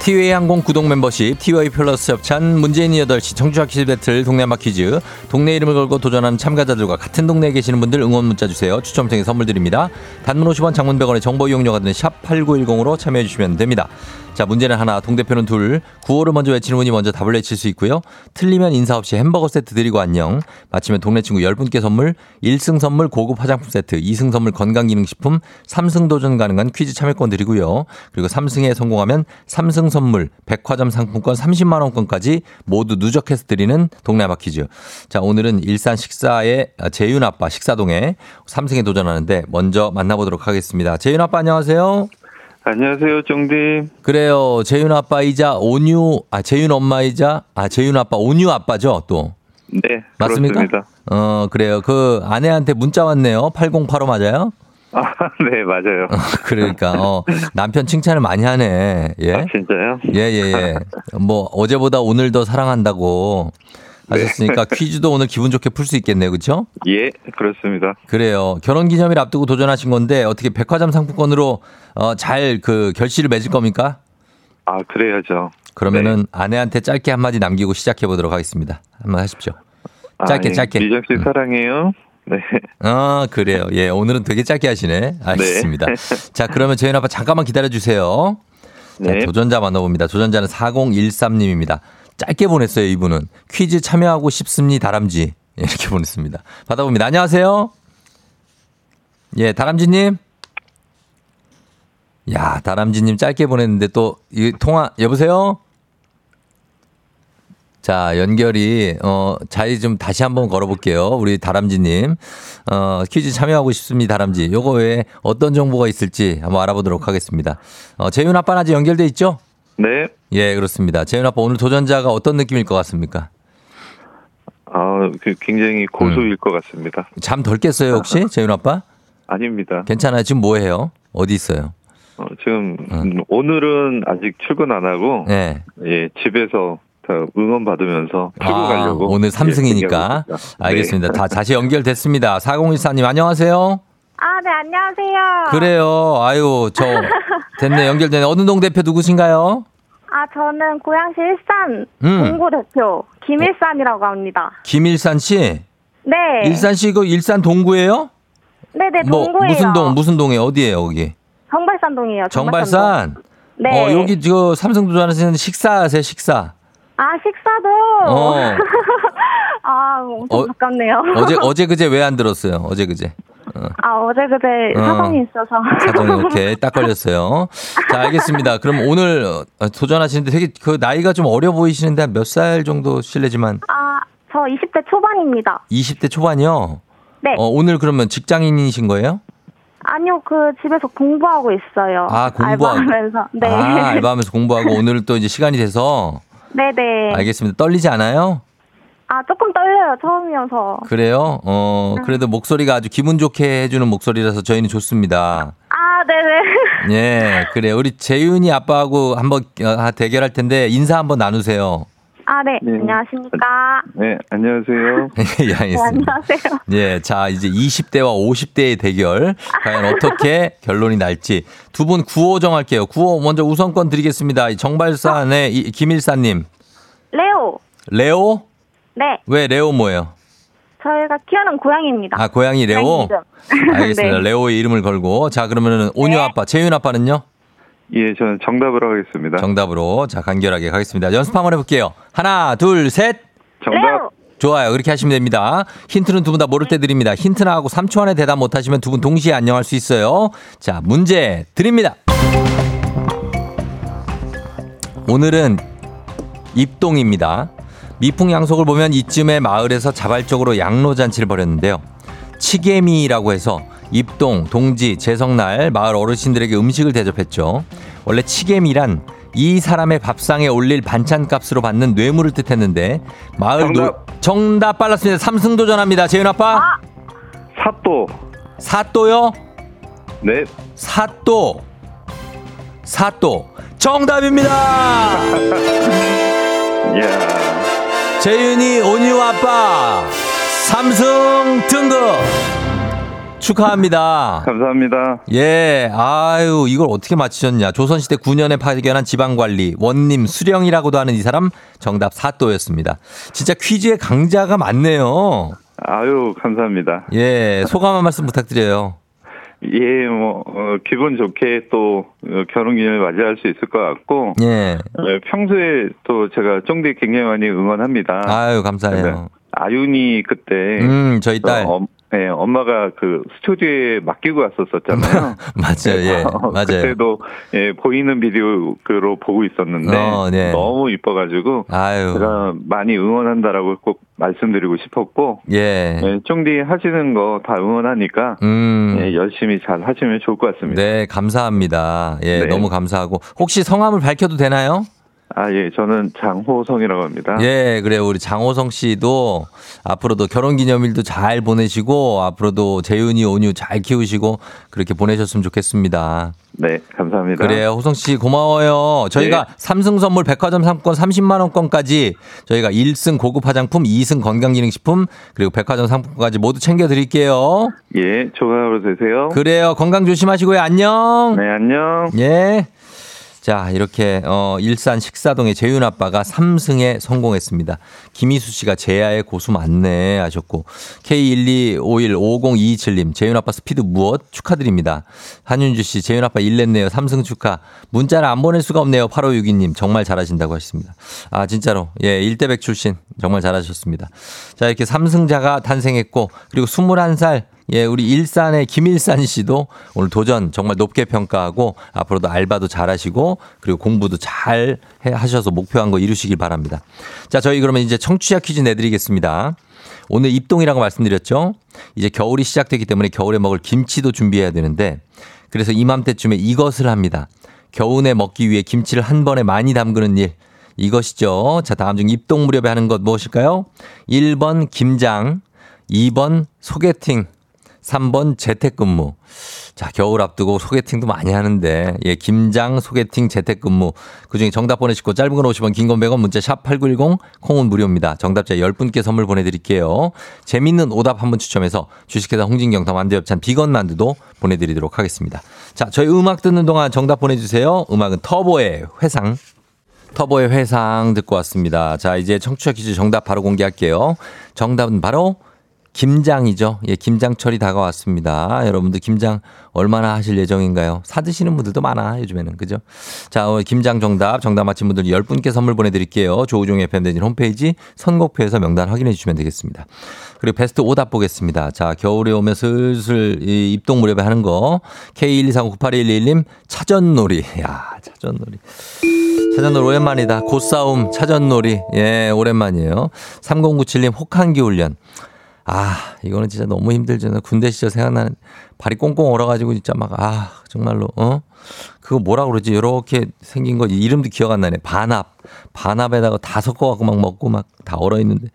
티웨이 항공 구독 멤버십, 티웨이 플러스 협찬, 문재인 8시 청주학 퀴즈 배틀 동네 한바 퀴즈, 동네 이름을 걸고 도전하는 참가자들과 같은 동네에 계시는 분들 응원 문자 주세요. 추첨 통해 선물 드립니다. 단문 50원 장문 100원의 정보 이용료가 드는 샵 8910으로 참여해 주시면 됩니다. 자, 문제는 하나, 동대표는 둘. 구호를 먼저 외치는 분이 먼저 답을 외칠 수 있고요. 틀리면 인사 없이 햄버거 세트 드리고 안녕. 마치면 동네 친구 10분께 선물, 1승 선물 고급 화장품 세트, 2승 선물 건강기능식품, 3승 도전 가능한 퀴즈 참여권 드리고요. 그리고 3승에 성공하면 3승 선물, 백화점 상품권 30만 원권까지 모두 누적해서 드리는 동네아바 퀴즈. 자, 오늘은 일산 식사의 재윤 아빠 식사동에 3승에 도전하는데 먼저 만나보도록 하겠습니다. 재윤 아빠 안녕하세요. 안녕하세요, 정dim. 그래요. 재윤 아빠이자 온유, 아, 재윤 엄마이자, 아, 재윤 아빠, 온유 아빠죠, 또. 네, 맞습니까? 그렇습니다. 어, 그래요. 그 아내한테 문자 왔네요. 8085 맞아요? 아, 네, 맞아요. 그러니까, 어, 남편 칭찬을 많이 하네. 예? 아, 진짜요? 예, 예, 예. 뭐, 어제보다 오늘 더 사랑한다고. 하셨으니까 퀴즈도 오늘 기분 좋게 풀 수 있겠네요. 그렇죠? 예, 그렇습니다. 그래요. 결혼 기념일 앞두고 도전하신 건데 어떻게 백화점 상품권으로 어, 잘 그 결실을 맺을 겁니까? 아, 그래야죠. 그러면은 아내한테 짧게 한마디 남기고 시작해 보도록 하겠습니다. 한번 하십시오. 짧게, 아, 예. 짧게. 미정 씨 음. 사랑해요. 네. 아, 그래요. 예, 오늘은 되게 짧게 하시네. 알겠습니다. 자, 그러면 저희 아빠 잠깐만 기다려 주세요. 자, 네. 도전자 만나봅니다. 도전자는 4013님입니다. 짧게 보냈어요, 이분은. 퀴즈 참여하고 싶습니다, 다람쥐. 예, 이렇게 보냈습니다. 받아봅니다. 안녕하세요. 예, 다람쥐님. 야, 다람쥐님 짧게 보냈는데 또, 이 통화, 여보세요? 자, 연결이, 어, 자리 좀 다시 한번 걸어볼게요. 우리 다람쥐님. 어, 퀴즈 참여하고 싶습니다, 다람쥐. 요거 외에 어떤 정보가 있을지 한번 알아보도록 하겠습니다. 어, 재윤 아빠는 아직 연결돼 있죠? 네. 예, 그렇습니다. 재윤 아빠 오늘 도전자가 어떤 느낌일 것 같습니까? 아, 그 굉장히 고소일 것 같습니다. 잠 덜 깼어요, 혹시? 재윤 아빠? 아닙니다. 괜찮아요. 지금 뭐 해요? 어디 있어요? 어, 지금 음, 오늘은 아직 출근 안 하고 네. 예, 집에서 다 응원 받으면서 출근 아, 가려고 오늘 예, 3승이니까. 준비하고 있습니다. 알겠습니다. 네. 다 다시 연결됐습니다. 4014님 안녕하세요. 아, 네, 안녕하세요. 그래요. 아유, 저 됐네. 연결되네. 어느 동 대표 누구신가요? 아, 저는 고양시 일산 음. 동구 대표 김일산이라고 합니다. 김일산 씨. 네. 일산 씨그 일산 동구예요? 네네, 뭐 동구예요. 무슨 동 무슨 동에 어디예요, 거기? 정발산 동이에요. 정발산. 네. 어, 여기 저 삼성 도전하시는 식사하세요, 식사. 아, 식사도. 어. 아, 엄청 어, 가깝네요. 어제 어제 그제 왜 안 들었어요? 어제 그제. 아, 어제 그제 어. 사정이 있어서. 사정이 오케이 딱 걸렸어요. 자 알겠습니다. 그럼 오늘 어, 도전하시는데 되게 그 나이가 좀 어려 보이시는데 몇 살 정도 실례지만 아, 저 20대 초반입니다. 20대 초반이요. 네. 어, 오늘 그러면 직장인이신 거예요? 아니요, 그 집에서 공부하고 있어요. 아, 공부하고. 알바하면서. 네. 아 알바하면서 공부하고 오늘 또 이제 시간이 돼서 네네. 알겠습니다. 떨리지 않아요? 아, 조금 떨려요. 처음이어서. 그래요? 어 그래도 목소리가 아주 기분 좋게 해주는 목소리라서 저희는 좋습니다. 아, 네네. 예, 그래. 우리 재윤이 아빠하고 한번 어, 대결할 텐데 인사 한번 나누세요. 아, 네. 네. 안녕하십니까. 네, 안녕하세요. 예, 네, 알겠습니다. 안녕하세요. 예, 자, 이제 20대와 50대의 대결. 과연 어떻게 결론이 날지. 두 분 구호 정할게요. 구호 먼저 우선권 드리겠습니다. 이 정발산의 이, 김일사님. 레오. 레오? 네. 왜 레오 뭐예요? 저희가 키우는 고양이입니다. 아, 고양이 레오? 고양이 이름. 알겠습니다. 네. 레오의 이름을 걸고. 자, 그러면은 온유 네. 아빠, 재윤 아빠는요? 예, 저는 정답으로 하겠습니다. 정답으로. 자, 간결하게 가겠습니다. 연습 한번 해볼게요. 하나, 둘, 셋. 정답. 레오. 좋아요. 그렇게 하시면 됩니다. 힌트는 두 분 다 모를 때 드립니다. 힌트 나하고 3초 안에 대답 못하시면 두 분 동시에 안녕할 수 있어요. 자, 문제 드립니다. 오늘은 입동입니다. 미풍 양속을 보면 이쯤에 마을에서 자발적으로 양로잔치를 벌였는데요. 치개미라고 해서 입동, 동지, 제성날 마을 어르신들에게 음식을 대접했죠. 원래 치개미란 이 사람의 밥상에 올릴 반찬 값으로 받는 뇌물을 뜻했는데 마을 정답. 노 정답 빨랐습니다. 삼승 도전합니다. 재윤 아빠 사또. 사또요? 네. 사또 사또 정답입니다. 재윤이 온유 아빠 삼승 등급 축하합니다. 감사합니다. 예, 아유, 이걸 어떻게 맞히셨냐. 조선시대 9년에 파견한 지방관리, 원님, 수령이라고도 하는 이 사람, 정답 사또였습니다. 진짜 퀴즈의 강자가 많네요. 아유, 감사합니다. 예, 소감 한 말씀 부탁드려요. 예, 뭐, 어, 기분 좋게 또 어, 결혼 기념일 맞이할 수 있을 것 같고, 예, 어, 평소에 또 제가 쫑디 굉장히 많이 응원합니다. 아유, 감사해요. 아윤이 그때, 음, 저희 딸. 어, 네, 엄마가 그 스튜디오에 맡기고 왔었었잖아요. 맞아요, 예, 어, 맞아요. 그때도 예, 보이는 비디오로 보고 있었는데 어, 네. 너무 이뻐가지고 아유, 제가 많이 응원한다라고 꼭 말씀드리고 싶었고 예. 예, 쫑디 하시는 거 다 응원하니까 음. 예, 열심히 잘 하시면 좋을 것 같습니다. 네, 감사합니다. 예, 네. 너무 감사하고. 혹시 성함을 밝혀도 되나요? 아, 예, 저는 장호성이라고 합니다. 예, 그래요. 우리 장호성 씨도 앞으로도 결혼 기념일도 잘 보내시고 앞으로도 재윤이 온유 잘 키우시고 그렇게 보내셨으면 좋겠습니다. 네, 감사합니다. 그래요. 호성 씨 고마워요. 저희가 네. 삼성 선물 백화점 상품권 30만 원권까지 저희가 1승 고급 화장품, 2승 건강기능식품 그리고 백화점 상품권까지 모두 챙겨 드릴게요. 예, 좋은 하루 되세요. 그래요. 건강 조심하시고요. 안녕. 네, 안녕. 예. 자, 이렇게 어 일산 식사동의 재윤 아빠가 3승에 성공했습니다. 김희수 씨가 제야의 고수 맞네 하셨고 K125150227님 재윤 아빠 스피드 무엇 축하드립니다. 한윤주 씨 재윤 아빠 일 냈네요. 3승 축하. 문자를 안 보낼 수가 없네요. 8562님 정말 잘하신다고 하셨습니다. 아, 진짜로. 예, 1대백 출신 정말 잘하셨습니다. 자, 이렇게 3승자가 탄생했고 그리고 21살 예, 우리 일산의 김일산 씨도 오늘 도전 정말 높게 평가하고 앞으로도 알바도 잘하시고 그리고 공부도 잘 해- 하셔서 목표한 거 이루시길 바랍니다. 자, 저희 그러면 이제 청취자 퀴즈 내드리겠습니다. 오늘 입동이라고 말씀드렸죠. 이제 겨울이 시작되기 때문에 겨울에 먹을 김치도 준비해야 되는데 그래서 이맘때쯤에 이것을 합니다. 겨우내 먹기 위해 김치를 한 번에 많이 담그는 일. 이것이죠. 자, 다음 중 입동 무렵에 하는 것 무엇일까요? 1번 김장, 2번 소개팅, 3번 재택근무. 자, 겨울 앞두고 소개팅도 많이 하는데, 예, 김장, 소개팅, 재택근무. 그 중에 정답 보내시고 짧은 건 50원, 긴 건 100원, 문자 샵 8910, 콩은 무료입니다. 정답자 10분께 선물 보내드릴게요. 재밌는 오답 한 분 추첨해서 주식회사 홍진경더 만두엽찬 비건 만두도 보내드리도록 하겠습니다. 자, 저희 음악 듣는 동안 정답 보내주세요. 음악은 터보의 회상. 터보의 회상 듣고 왔습니다. 자, 이제 청취자 퀴즈 정답 바로 공개할게요. 정답은 바로 김장이죠. 예, 김장철이 다가왔습니다. 여러분들 김장 얼마나 하실 예정인가요? 사드시는 분들도 많아, 요즘에는. 그죠? 자, 오늘 김장 정답, 정답 맞힌 분들 10분께 선물 보내드릴게요. 조우종의 팬데진 홈페이지 선곡표에서 명단 확인해 주시면 되겠습니다. 그리고 베스트 오답 보겠습니다. 자, 겨울에 오면 슬슬 이 입동 무렵에 하는 거. K1239811님, 차전놀이. 야, 차전놀이. 차전놀이 오랜만이다. 고싸움, 차전놀이. 예, 오랜만이에요. 3097님, 혹한기 훈련. 아, 이거는 진짜 너무 힘들잖아요. 군대 시절 생각나는 발이 꽁꽁 얼어가지고 진짜 막, 아, 정말로, 어? 그거 뭐라 그러지? 이렇게 생긴 거 이름도 기억 안 나네. 반합. 반합에다가 다 섞어갖고 막 먹고 막 다 얼어있는데.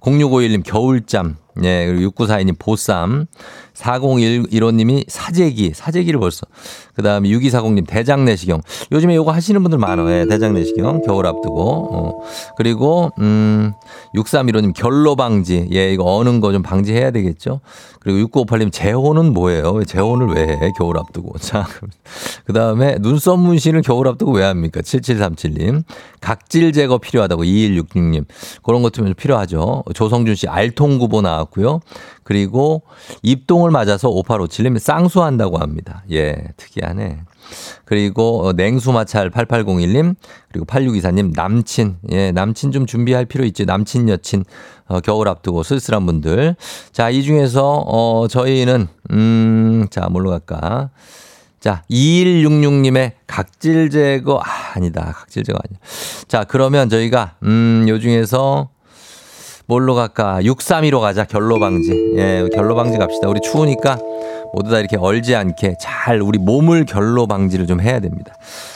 0651님 겨울잠. 예, 그리고 6942님 보쌈. 4015님이 사재기. 사재기를 벌써. 그 다음에 6240님 대장내시경. 요즘에 요거 하시는 분들 많아요. 예, 대장내시경. 겨울 앞두고. 어. 그리고, 음, 6315님 결로방지. 예, 이거 어는 거 좀 방지해야 되겠죠. 그리고 6958님 재혼은 뭐예요? 왜 재혼을 왜 해? 겨울 앞두고. 자, 그 다음에 눈썹 문신을 겨울 앞두고 왜 합니까? 7737님. 각질 제거 필요하다고 2166님. 그런 것 좀 필요하죠. 조성준 씨 알통구보 나 왔고요. 그리고 입동을 맞아서 5857님 쌍수한다고 합니다. 예, 특이하네. 그리고 어, 냉수 마찰 8801님 그리고 8624님 남친. 예 남친 좀 준비할 필요 있지. 남친 여친. 어, 겨울 앞두고 쓸쓸한 분들. 자 이 중에서 어 저희는 음자 뭘로 갈까? 자 2166님의 각질 제거 아, 아니다. 각질 제거 아니야. 자 그러면 저희가 음요 중에서 뭘로 갈까? 632로 가자. 결로 방지. 예, 결로 방지 갑시다. 우리 추우니까 모두 다 이렇게 얼지 않게 잘 우리 몸을 결로 방지를 좀 해야 됩니다.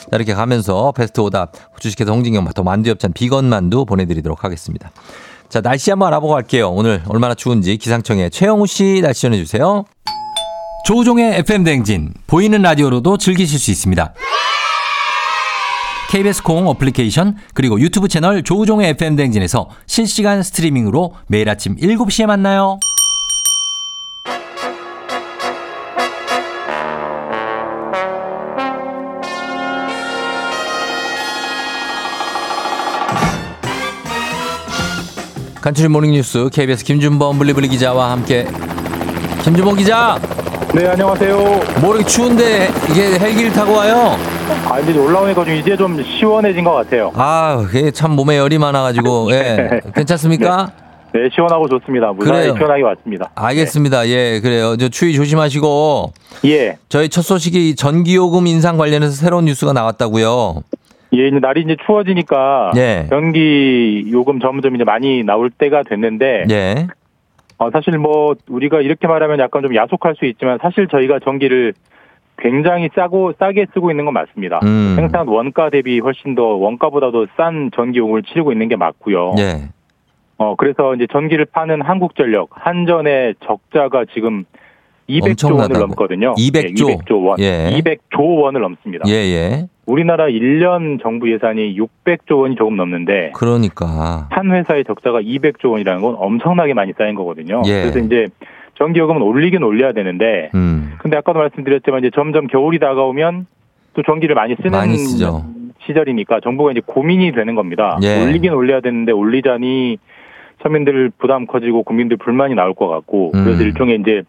자, 이렇게 가면서 베스트 오답 주식회사 홍진경 마토 만두 협찬 비건 만두 보내드리도록 하겠습니다. 자, 날씨 한번 알아보고 갈게요. 오늘 얼마나 추운지 기상청에 최영우 씨 날씨 전해주세요. 조우종의 FM 댕진 보이는 라디오로도 즐기실 수 있습니다. KBS 콩 어플리케이션 그리고 유튜브 채널 조우종의 FM 댕진에서 실시간 스트리밍으로 매일 아침 7시에 만나요. 간추린 모닝뉴스 KBS 김준범 블리블리 기자와 함께 김준범 기자 네, 안녕하세요. 뭐 이렇게 추운데 이게 헬기를 타고 와요? 아, 이제 올라오니까 좀 이제 좀 시원해진 것 같아요. 아, 그게 참 몸에 열이 많아가지고 예 괜찮습니까? 네, 시원하고 좋습니다. 무사히 그래요. 시원하게 왔습니다. 알겠습니다. 예, 그래요. 저 추위 조심하시고 예. 저희 첫 소식이 전기요금 인상 관련해서 새로운 뉴스가 나왔다고요. 예, 이제 날이 이제 추워지니까 예. 전기 요금 점점 이제 많이 나올 때가 됐는데 예. 어, 사실 뭐 우리가 이렇게 말하면 약간 좀 야속할 수 있지만 사실 저희가 전기를 굉장히 싸고 싸게 쓰고 있는 건 맞습니다. 음. 생산 원가 대비 훨씬 더 원가보다도 싼 전기 요금을 치르고 있는 게 맞고요. 예. 어 그래서 이제 전기를 파는 한국전력 한전의 적자가 지금 200조 엄청나다고요. 원을 넘거든요. 200조. 예, 200조 원. 예. 200조 원을 넘습니다. 예, 예. 우리나라 1년 정부 예산이 600조 원이 조금 넘는데 그러니까. 한 회사의 적자가 200조 원이라는 건 엄청나게 많이 쌓인 거거든요. 예. 그래서 이제 전기요금은 올리긴 올려야 되는데 음. 근데 아까도 말씀드렸지만 이제 점점 겨울이 다가오면 또 전기를 많이 쓰는 많이. 시절이니까 정부가 이제 고민이 되는 겁니다. 예. 올리긴 올려야 되는데 올리자니 서민들 부담 커지고 국민들 불만이 나올 것 같고 그래서 음. 일종의 이제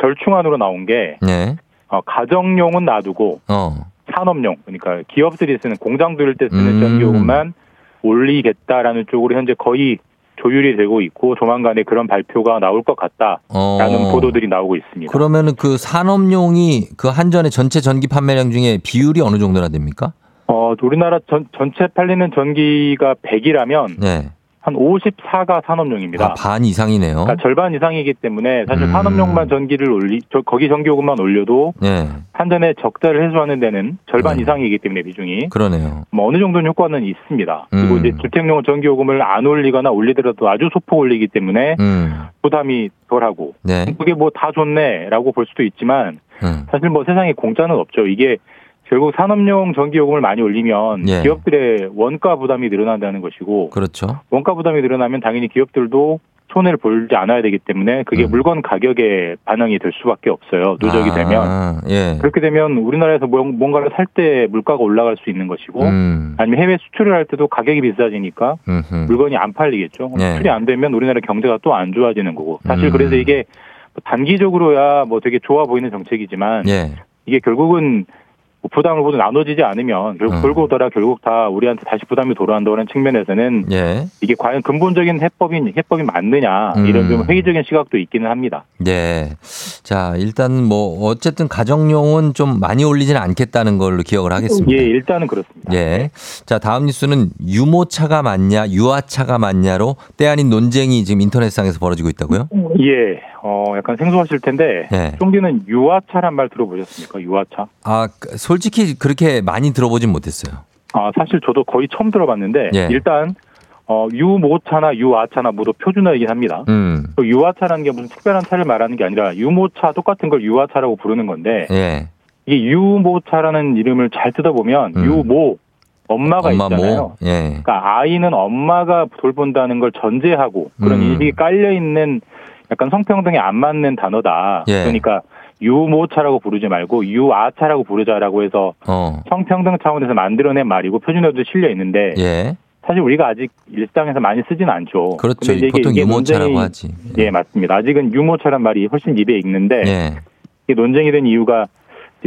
절충안으로 나온 게 예. 어, 가정용은 놔두고 어. 산업용 그러니까 기업들이 쓰는 공장 돌릴 때 쓰는 음. 전기요금만 올리겠다라는 쪽으로 현재 거의 조율이 되고 있고 조만간에 그런 발표가 나올 것 같다라는 어. 보도들이 나오고 있습니다. 그러면은 그 산업용이 그 한전의 전체 전기 판매량 중에 비율이 어느 정도나 됩니까? 어, 우리나라 전, 전체 팔리는 전기가 100이라면 네. 한 54가 산업용입니다. 아, 반 이상이네요. 그러니까 절반 이상이기 때문에 사실 음. 산업용만 전기를 올리, 저, 거기 전기요금만 올려도 네. 한전의 적자를 해소하는 데는 절반 네. 이상이기 때문에 비중이 그러네요. 뭐 어느 정도는 효과는 있습니다. 그리고 음. 이제 주택용 전기요금을 안 올리거나 올리더라도 아주 소폭 올리기 때문에 음. 부담이 덜하고 네. 그게 뭐 다 좋네라고 볼 수도 있지만 음. 사실 뭐 세상에 공짜는 없죠. 이게 결국 산업용 전기요금을 많이 올리면 예. 기업들의 원가 부담이 늘어난다는 것이고 그렇죠. 원가 부담이 늘어나면 당연히 기업들도 손해를 볼지 않아야 되기 때문에 그게 음. 물건 가격에 반영이 될 수밖에 없어요. 누적이 되면 아, 예. 그렇게 되면 우리나라에서 뭔- 뭔가를 살 때 물가가 올라갈 수 있는 것이고 음. 아니면 해외 수출을 할 때도 가격이 비싸지니까 음흠. 물건이 안 팔리겠죠. 네. 수출이 안 되면 우리나라 경제가 또 안 좋아지는 거고 사실 음. 그래서 이게 뭐 단기적으로야 뭐 되게 좋아 보이는 정책이지만 예. 이게 결국은 뭐 부담을 모두 나눠지지 않으면 결국 음. 돌고 돌아 결국 다 우리한테 다시 부담이 돌아온다는 측면에서는 예. 이게 과연 근본적인 해법이 해법이 맞느냐 음. 이런 좀 회의적인 시각도 있기는 합니다. 예. 자, 일단 뭐 어쨌든 가정용은 좀 많이 올리지는 않겠다는 걸로 기억을 하겠습니다. 예, 일단은 그렇습니다. 예. 자, 다음 뉴스는 유모차가 맞냐, 유아차가 맞냐로 때 아닌 논쟁이 지금 인터넷상에서 벌어지고 있다고요? 예, 어 약간 생소하실 텐데 예. 쫑디는 유아차란 말 들어보셨습니까? 유아차? 아, 그- 솔직히 그렇게 많이 들어보진 못했어요. 아 사실 저도 거의 처음 들어봤는데 예. 일단 어 유모차나 유아차나 모두 표준어이긴 합니다. 음. 또 유아차라는 게 무슨 특별한 차를 말하는 게 아니라 유모차 똑같은 걸 유아차라고 부르는 건데 예. 이게 유모차라는 이름을 잘 뜯어보면 음. 유모 엄마가 엄마 있잖아요. 모. 예. 그러니까 아이는 엄마가 돌본다는 걸 전제하고 그런 음. 인식이 깔려 있는 약간 성평등에 안 맞는 단어다. 예. 그러니까 유모차라고 부르지 말고 유아차라고 부르자라고 해서 어. 성평등 차원에서 만들어낸 말이고 표준어도 실려 있는데 예. 사실 우리가 아직 일상에서 많이 쓰진 않죠. 그렇죠. 이게- 보통 이게 유모차라고 논쟁이- 하지. 예, 맞습니다. 아직은 유모차란 말이 훨씬 입에 익는데 예. 이게 논쟁이 된 이유가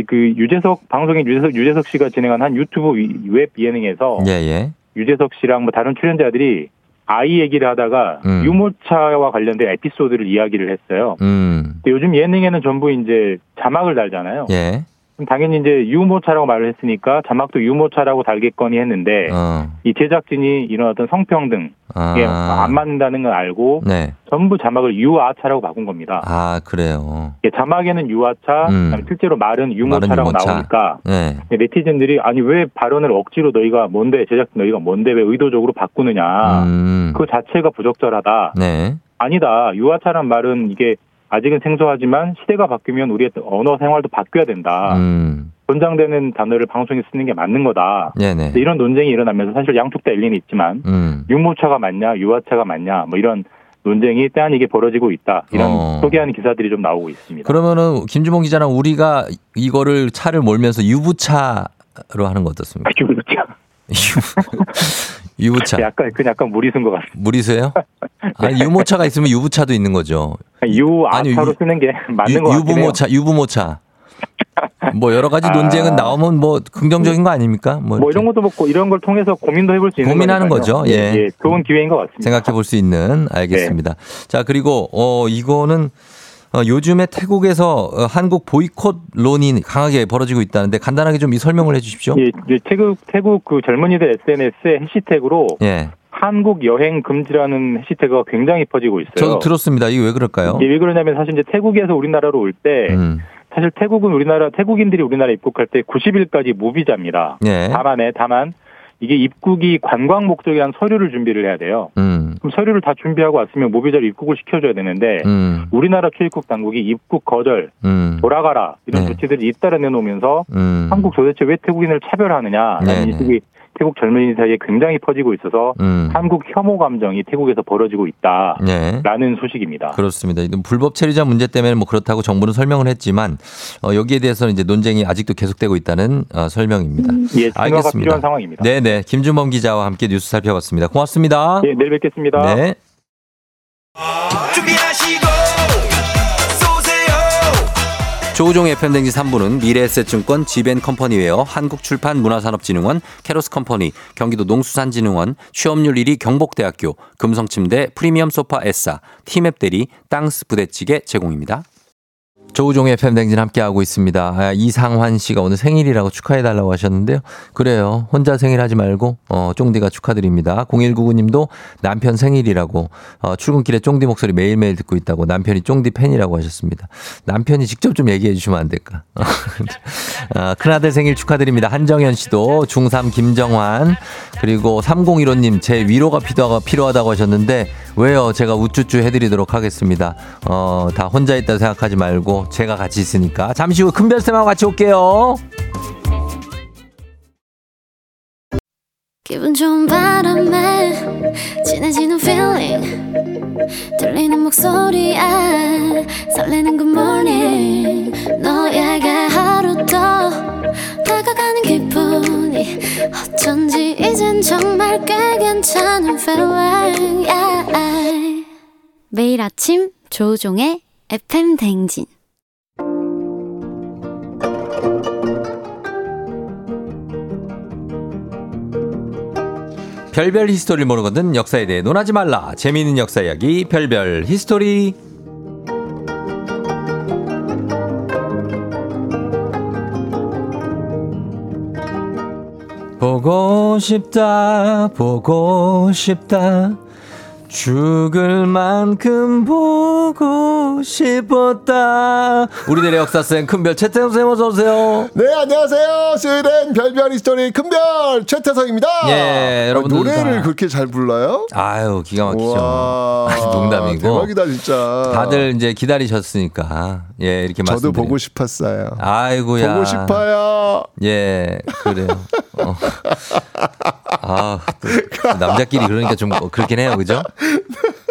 그 유재석 방송인 유재석 유재석 씨가 진행한 한 유튜브 위- 웹 예능에서 예, 예. 유재석 씨랑 뭐 다른 출연자들이 아이 얘기를 하다가 음. 유모차와 관련된 에피소드를 이야기를 했어요. 음. 근데 요즘 예능에는 전부 이제 자막을 달잖아요. 예. 당연히 이제 유모차라고 말을 했으니까 자막도 유모차라고 달겠거니 했는데 어. 이 제작진이 이런 어떤 성평등 이게 아. 안 맞는다는 걸 알고 네. 전부 자막을 유아차라고 바꾼 겁니다. 아, 그래요. 이게 자막에는 유아차, 음. 실제로 말은 유모차라고 유모차. 나오니까 네. 네티즌들이 아니 왜 발언을 억지로 너희가 뭔데 제작진 너희가 뭔데 왜 의도적으로 바꾸느냐 음. 그 자체가 부적절하다. 네. 아니다. 유아차란 말은 이게 아직은 생소하지만 시대가 바뀌면 우리의 언어 생활도 바뀌어야 된다. 음. 권장되는 단어를 방송에 쓰는 게 맞는 거다. 네네. 이런 논쟁이 일어나면서 사실 양쪽 다 일리는 있지만 음. 유모차가 맞냐 유아차가 맞냐 뭐 이런 논쟁이 때 아니게 벌어지고 있다. 이런 어. 소개하는 기사들이 좀 나오고 있습니다. 그러면은 김주봉 기자랑 우리가 이거를 차를 몰면서 유부차로 하는 거 어떻습니까? 유부차. 유- 유부차. 약간 그 약간 무리수인 것 같습니다. 무리세요? 아니 유모차가 있으면 유부차도 있는 거죠. 유아차로 유- 쓰는 게 맞는 유, 것 같긴 해요. 유부모차, 유부모차. 뭐 여러 가지 아. 논쟁은 나오면 뭐 긍정적인 거 아닙니까? 뭐, 뭐 이런 것도 먹고 이런 걸 통해서 고민도 해볼 수 있는 고민하는 거니까요. 거죠. 예. 좋은 기회인 것 같습니다. 생각해 볼 수 있는 알겠습니다. 자 그리고 어 이거는 어, 요즘에 태국에서 어, 한국 보이콧론이 강하게 벌어지고 있다는데 간단하게 좀 이 설명을 해주십시오. 예, 태국 태국 그 젊은이들 SNS에 해시태그로 예. 한국 여행 금지라는 해시태그가 굉장히 퍼지고 있어요. 저도 들었습니다. 이게 왜 그럴까요? 이게 왜 그러냐면 사실 이제 태국에서 우리나라로 올때 음. 사실 태국은 우리나라 태국인들이 우리나라 입국할 때 90일까지 무비자입니다. 예. 다만에 다만 이게 입국이 관광 목적이란 서류를 준비를 해야 돼요. 음. 그럼 서류를 다 준비하고 왔으면 무비자로 입국을 시켜줘야 되는데 음. 우리나라 출입국 당국이 입국 거절, 음. 돌아가라 이런 네. 조치들을 잇따라 내놓으면서 음. 한국 도대체 왜 태국인을 차별하느냐라는 네, 네. 인식이 태국 젊은이 사이에 굉장히 퍼지고 있어서 음. 한국 혐오 감정이 태국에서 벌어지고 있다라는 네. 소식입니다. 그렇습니다. 이 불법 체류자 문제 때문에 뭐 그렇다고 정부는 설명을 했지만 어, 여기에 대해서는 이제 논쟁이 아직도 계속되고 있다는 어, 설명입니다. 예, 진화가 필요한 상황입니다. 네 네. 김준범 기자와 함께 뉴스 살펴봤습니다. 고맙습니다. 예, 내일 뵙겠습니다. 네. 조우종 FM댕지 3부는 미래에셋증권 지벤컴퍼니웨어 한국출판문화산업진흥원 캐로스컴퍼니 경기도 농수산진흥원 취업률 1위 경복대학교 금성침대 프리미엄 소파 에싸 티맵대리 땅스 부대찌개 제공입니다. 조우종의 팬댕진 함께하고 있습니다. 아, 이상환 씨가 오늘 생일이라고 축하해달라고 하셨는데요. 그래요. 혼자 생일 하지 말고, 어, 쫑디가 축하드립니다. 0199 님도 남편 생일이라고, 어, 출근길에 쫑디 목소리 매일매일 듣고 있다고 남편이 쫑디 팬이라고 하셨습니다. 남편이 직접 좀 얘기해 주시면 안 될까? 아, 큰아들 생일 축하드립니다. 한정현 씨도 중3 김정환, 그리고 3015님 제 위로가 필요하- 필요하다고 하셨는데, 왜요? 제가 우쭈쭈 해드리도록 하겠습니다. 어, 다 혼자 있다 생각하지 말고 제가 같이 있으니까. 잠시 후 큰별쌤하고 같이 올게요. 기분 좋은 바람에 진해지는 feeling. 들리는 목소리에 설레는 good morning. 너에게 하루 더 다가가는 기분이 어쩐지 이젠 정말 꽤 괜찮은 feeling. Yeah. 매일 아침 조우종의 FM 댕진 별별 히스토리를 모르거든 역사에 대해 논하지 말라. 재미있는 역사 이야기 별별 히스토리. 보고 싶다 보고 싶다 죽을 만큼 보고 싶었다 우리들의 역사쌤 큰별 최태성 쌤 어서 오세요 네, 안녕하세요. 수요일엔 별별 히스토리 큰별 최태성입니다. 예, 아, 여러분들 노래를 다- 그렇게 잘 불러요? 아유 기가 막히죠 와, 아니, 농담이고 대박이다 진짜. 다들 이제 기다리셨으니까 예 이렇게 저도 말씀드려요. 보고 싶었어요. 아이고야 보고 싶어요. 예 그래요 어. 아또 남자끼리 그러니까 좀 그렇긴 해요 그죠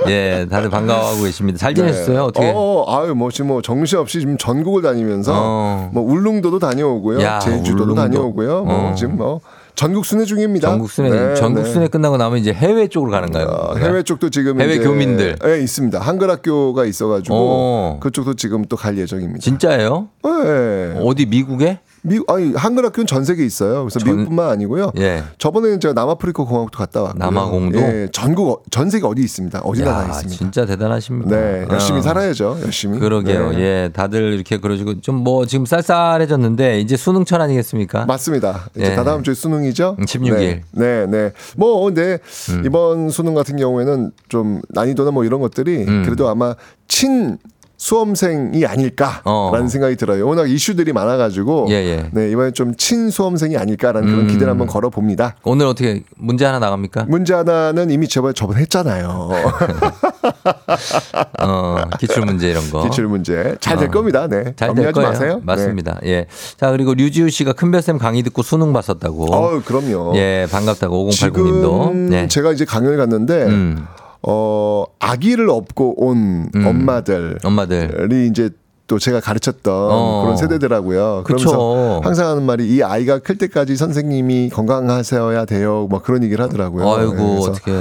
예 다들 반가워하고 계십니다 잘 지내셨어요 네. 어떻게 어, 아유, 뭐 지금 뭐 정신 없이 지금 전국을 다니면서 어. 뭐 울릉도도 다녀오고요, 야, 제주도도 울릉도. 다녀오고요. 뭐 어. 지금 뭐 전국 순회 중입니다. 전국 순회 네, 전국 네. 순회 끝나고 나면 이제 해외 쪽으로 가는가요 어, 해외 쪽도 지금 해외 교민들. 네, 있습니다. 한글 학교가 있어가지고 어. 그쪽도 지금 또 갈 예정입니다. 진짜예요 네. 어디 미국에 미국 아니 한글 학교는 전 세계에 있어요. 그래서 전- 미국뿐만 아니고요. 예 저번에는 제가 남아프리카 공화국도 갔다 왔고요. 남아공도? 예, 전국 어- 전 세계 어디 있습니다. 어디나 다 야, 있습니다. 진짜 대단하십니다 네, 열심히 어. 살아야죠. 열심히. 그러게요. 네. 예, 다들 이렇게 그러시고 좀 뭐 지금 쌀쌀해졌는데 이제 수능철 아니겠습니까? 맞습니다. 이제 예. 다 다음 주에 수능이죠. 음, 16일. 네, 네, 네. 뭐 근데 음. 이번 수능 같은 경우에는 좀 난이도나 뭐 이런 것들이 음. 그래도 아마 친 수험생이 아닐까라는 어. 생각이 들어요. 워낙 이슈들이 많아가지고 예, 예. 네 이번에 좀 친수험생이 아닐까라는 그런 음. 기대를 한번 걸어 봅니다. 오늘 어떻게 문제 하나 나갑니까? 문제 하나는 이미 저번에 저번 했잖아요. 어, 기출 문제 이런 거. 기출 문제 잘될 어. 겁니다. 네, 잘될 염려하지 거예요. 마세요. 맞습니다. 예. 자, 그리고 류지우 씨가 큰별쌤 강의 듣고 수능 봤었다고. 네. 어우 그럼요. 예, 반갑다고 지금 5080님도. 네. 제가 이제 강연을 갔는데 음, 어 아기를 업고 온 음. 엄마들 엄마들. 이 이제 또 제가 가르쳤던 어. 그런 세대더라고요. 그러면서 그쵸. 항상 하는 말이 이 아이가 클 때까지 선생님이 건강하셔야 돼요. 뭐 그런 얘기를 하더라고요. 아이고, 그래서 어떻게.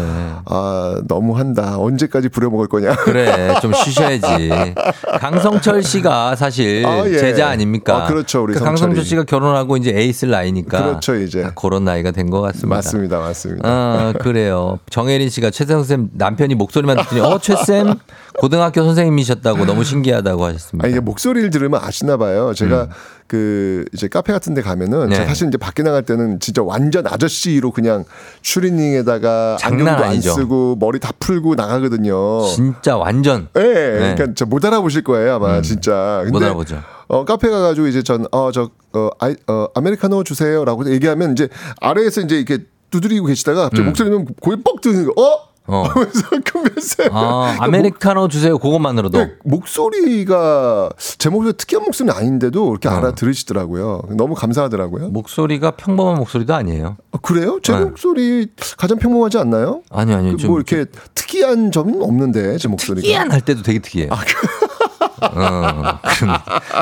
아 너무 한다. 언제까지 부려먹을 거냐. 그래, 좀 쉬셔야지. 강성철 씨가 사실 아, 예. 제자 아닙니까? 아, 그렇죠, 우리 그. 강성철 씨가 결혼하고 이제 에이스를 나이니까. 그렇죠 이제 딱 그런 나이가 된 것 같습니다. 맞습니다, 맞습니다. 아, 그래요. 정혜린 씨가 최태성 쌤 남편이 목소리만 듣더니 어, 최 쌤 고등학교 선생님이셨다고 너무 신기하다고 하셨습니다. 아니 이게 목소리를 들으면 아시나 봐요. 제가 음. 그 이제 카페 같은 데 가면은 네. 사실 이제 밖에 나갈 때는 진짜 완전 아저씨로 그냥 추리닝에다가 안경도 안. 쓰고 머리 다 풀고 나가거든요. 진짜 완전 예, 그러니까 진짜 못 알아보실 거예요 아마 진짜. 못 알아보죠. 어 카페 가가지고 이제 전 어 저 어 아이 어 아메리카노 주세요 라고 얘기하면 이제 아래에서 이제 이렇게 두드리고 계시다가 갑자기 목소리는 고개 뻑 뜨는 거. 어? 음. 어. 하면서 금메세. 아, 아메리카노 주세요. 그것만으로도. 네, 목소리가 제 목소리 특이한 목소리는 아닌데도 이렇게 어. 알아들으시더라고요. 너무 감사하더라고요. 목소리가 평범한 목소리도 아니에요. 아, 그래요? 제 네. 목소리 가장 평범하지 않나요? 아니 아니 그좀뭐 이렇게 특이한 점은 없는데 제 목소리가. 특이한 할 때도 되게 특이해요. 어, 그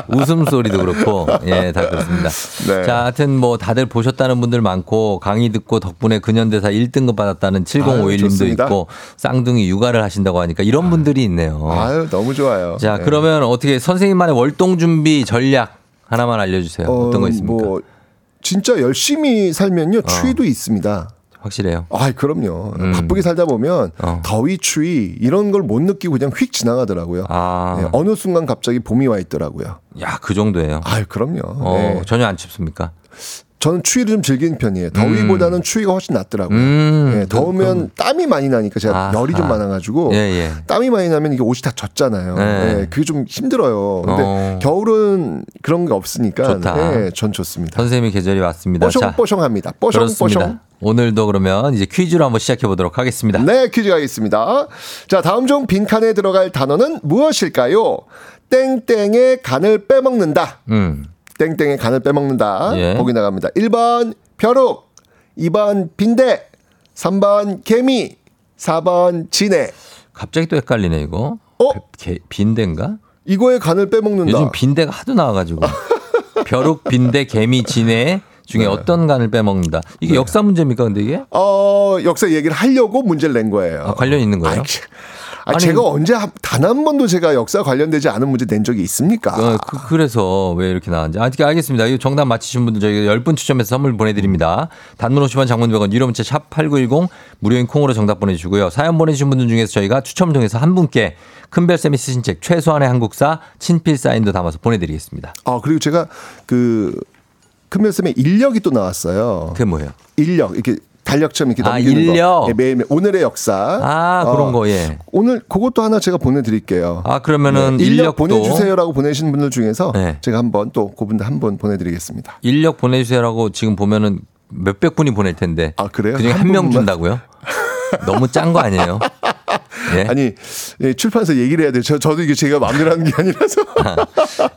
웃음소리도 그렇고, 예, 다 그렇습니다. 네. 자, 하여튼 뭐 다들 보셨다는 분들 많고, 강의 듣고 덕분에 근현대사 1등급 받았다는 7051님도 좋습니다. 있고, 쌍둥이 육아를 하신다고 하니까 이런 분들이 있네요. 아유 너무 좋아요. 자, 네. 그러면 어떻게 선생님만의 월동 준비 전략 하나만 알려주세요. 어, 떤거 있습니까? 뭐 진짜 열심히 살면요 어. 추위도 있습니다. 확실해요. 아, 그럼요. 음. 바쁘게 살다 보면 어. 더위, 추위 이런 걸 못 느끼고 그냥 휙 지나가더라고요. 아, 네, 어느 순간 갑자기 봄이 와 있더라고요. 야, 그 정도예요. 아, 그럼요. 어, 네. 전혀 안 춥습니까? 저는 추위를 좀 즐기는 편이에요. 더위보다는 추위가 훨씬 낫더라고요. 음, 네, 더우면 땀이 많이 나니까 제가 아하. 열이 좀 많아가지고 예, 예. 땀이 많이 나면 이게 옷이 다 젖잖아요. 네. 네, 그게 좀 힘들어요. 근데 어. 겨울은 그런 게 없으니까 좋다. 네, 전 좋습니다. 선생님의 계절이 왔습니다. 자, 뽀송뽀송합니다. 뽀송뽀송. 오늘도 그러면 이제 퀴즈로 한번 시작해 보도록 하겠습니다. 네, 퀴즈 가겠습니다. 자, 다음 중 빈칸에 들어갈 단어는 무엇일까요? 땡땡의 간을 빼먹는다. 음. 땡땡의 간을 빼먹는다. 예. 보기 나갑니다. 1번 벼룩, 2번 빈대, 3번 개미, 4번 진해. 갑자기 또 헷갈리네 이거. 어? 개- 빈대인가? 이거의 간을 빼먹는다. 요즘 빈대가 하도 나와가지고 벼룩, 빈대, 개미, 진해 중에 네. 어떤 간을 빼먹는다. 이게 역사 문제입니까? 근데 이게 어, 역사 얘기를 하려고 문제를 낸 거예요. 아, 관련 있는 거예요? 아이, 아, 아니, 제가 언제 단 한 번도 제가 역사 관련되지 않은 문제 낸 적이 있습니까? 어, 그, 래서왜 이렇게 나왔는지. 아, 알겠습니다. 이 정답 맞히신 분들 저희가 10분 추첨해서 선물 보내드립니다. 단문 50원 장문 100원 유료 문자 샵 8910 무료인 콩으로 정답 보내주시고요. 사연 보내주신 분들 중에서 저희가 추첨을 통해서 한 분께 큰별쌤이 쓰신 책 최소한의 한국사 친필 사인도 담아서 보내드리겠습니다. 아, 그리고 제가 그 큰별쌤의 인력이 또 나왔어요. 그게 뭐예요? 인력 이렇게 달력처럼 이렇게 아, 넘기는 인력. 거. 예, 매일매일 오늘의 역사. 아, 그런 어, 거, 예. 오늘 그것도 하나 제가 보내드릴게요. 아, 그러면은 네, 인력 보내주세요라고 보내신 분들 중에서 네. 제가 한번 또 그분들 한번 보내드리겠습니다. 인력 보내주세요라고 지금 보면은 몇백 분이 보낼 텐데. 아, 그래요? 그중에 한한 명? 준다고요? 너무 짠 거 아니에요? 예? 아니 예, 출판사 얘기를 해야 돼요. 저, 저도 이게 제가 마음대로 하는 게 아니라서.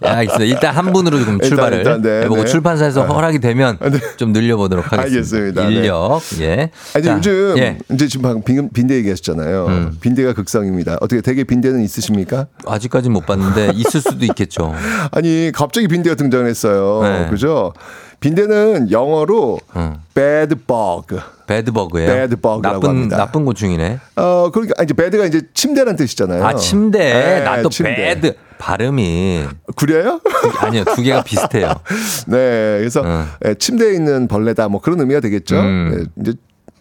예, 알겠습니다. 일단 한 분으로 좀 일단, 출발을 일단, 네, 해보고 네. 출판사에서 네. 허락이 되면 네. 좀 늘려보도록 하겠습니다. 알겠습니다. 네. 인력, 예. 아니 자, 요즘 예. 이제 지금 방금 빈, 빈대 얘기하셨잖아요. 음. 빈대가 극성입니다. 어떻게 되게 빈대는 있으십니까? 아직까지는 못 봤는데 있을 수도 있겠죠. 아니 갑자기 빈대가 등장했어요. 네. 그죠? 빈대는 영어로 음. bad bug. 배드버그예요. Bad bug라고 나쁜 합니다. 나쁜 고충이네. 어 그러니까 아니, 이제 bed가 이제 침대란 뜻이잖아요. 아 침대. 네, 침대. 배드 발음이 그래요? 아니요 두 개가 비슷해요. 네, 그래서 어. 예, 침대에 있는 벌레다 뭐 그런 의미가 되겠죠. 음. 예, 이제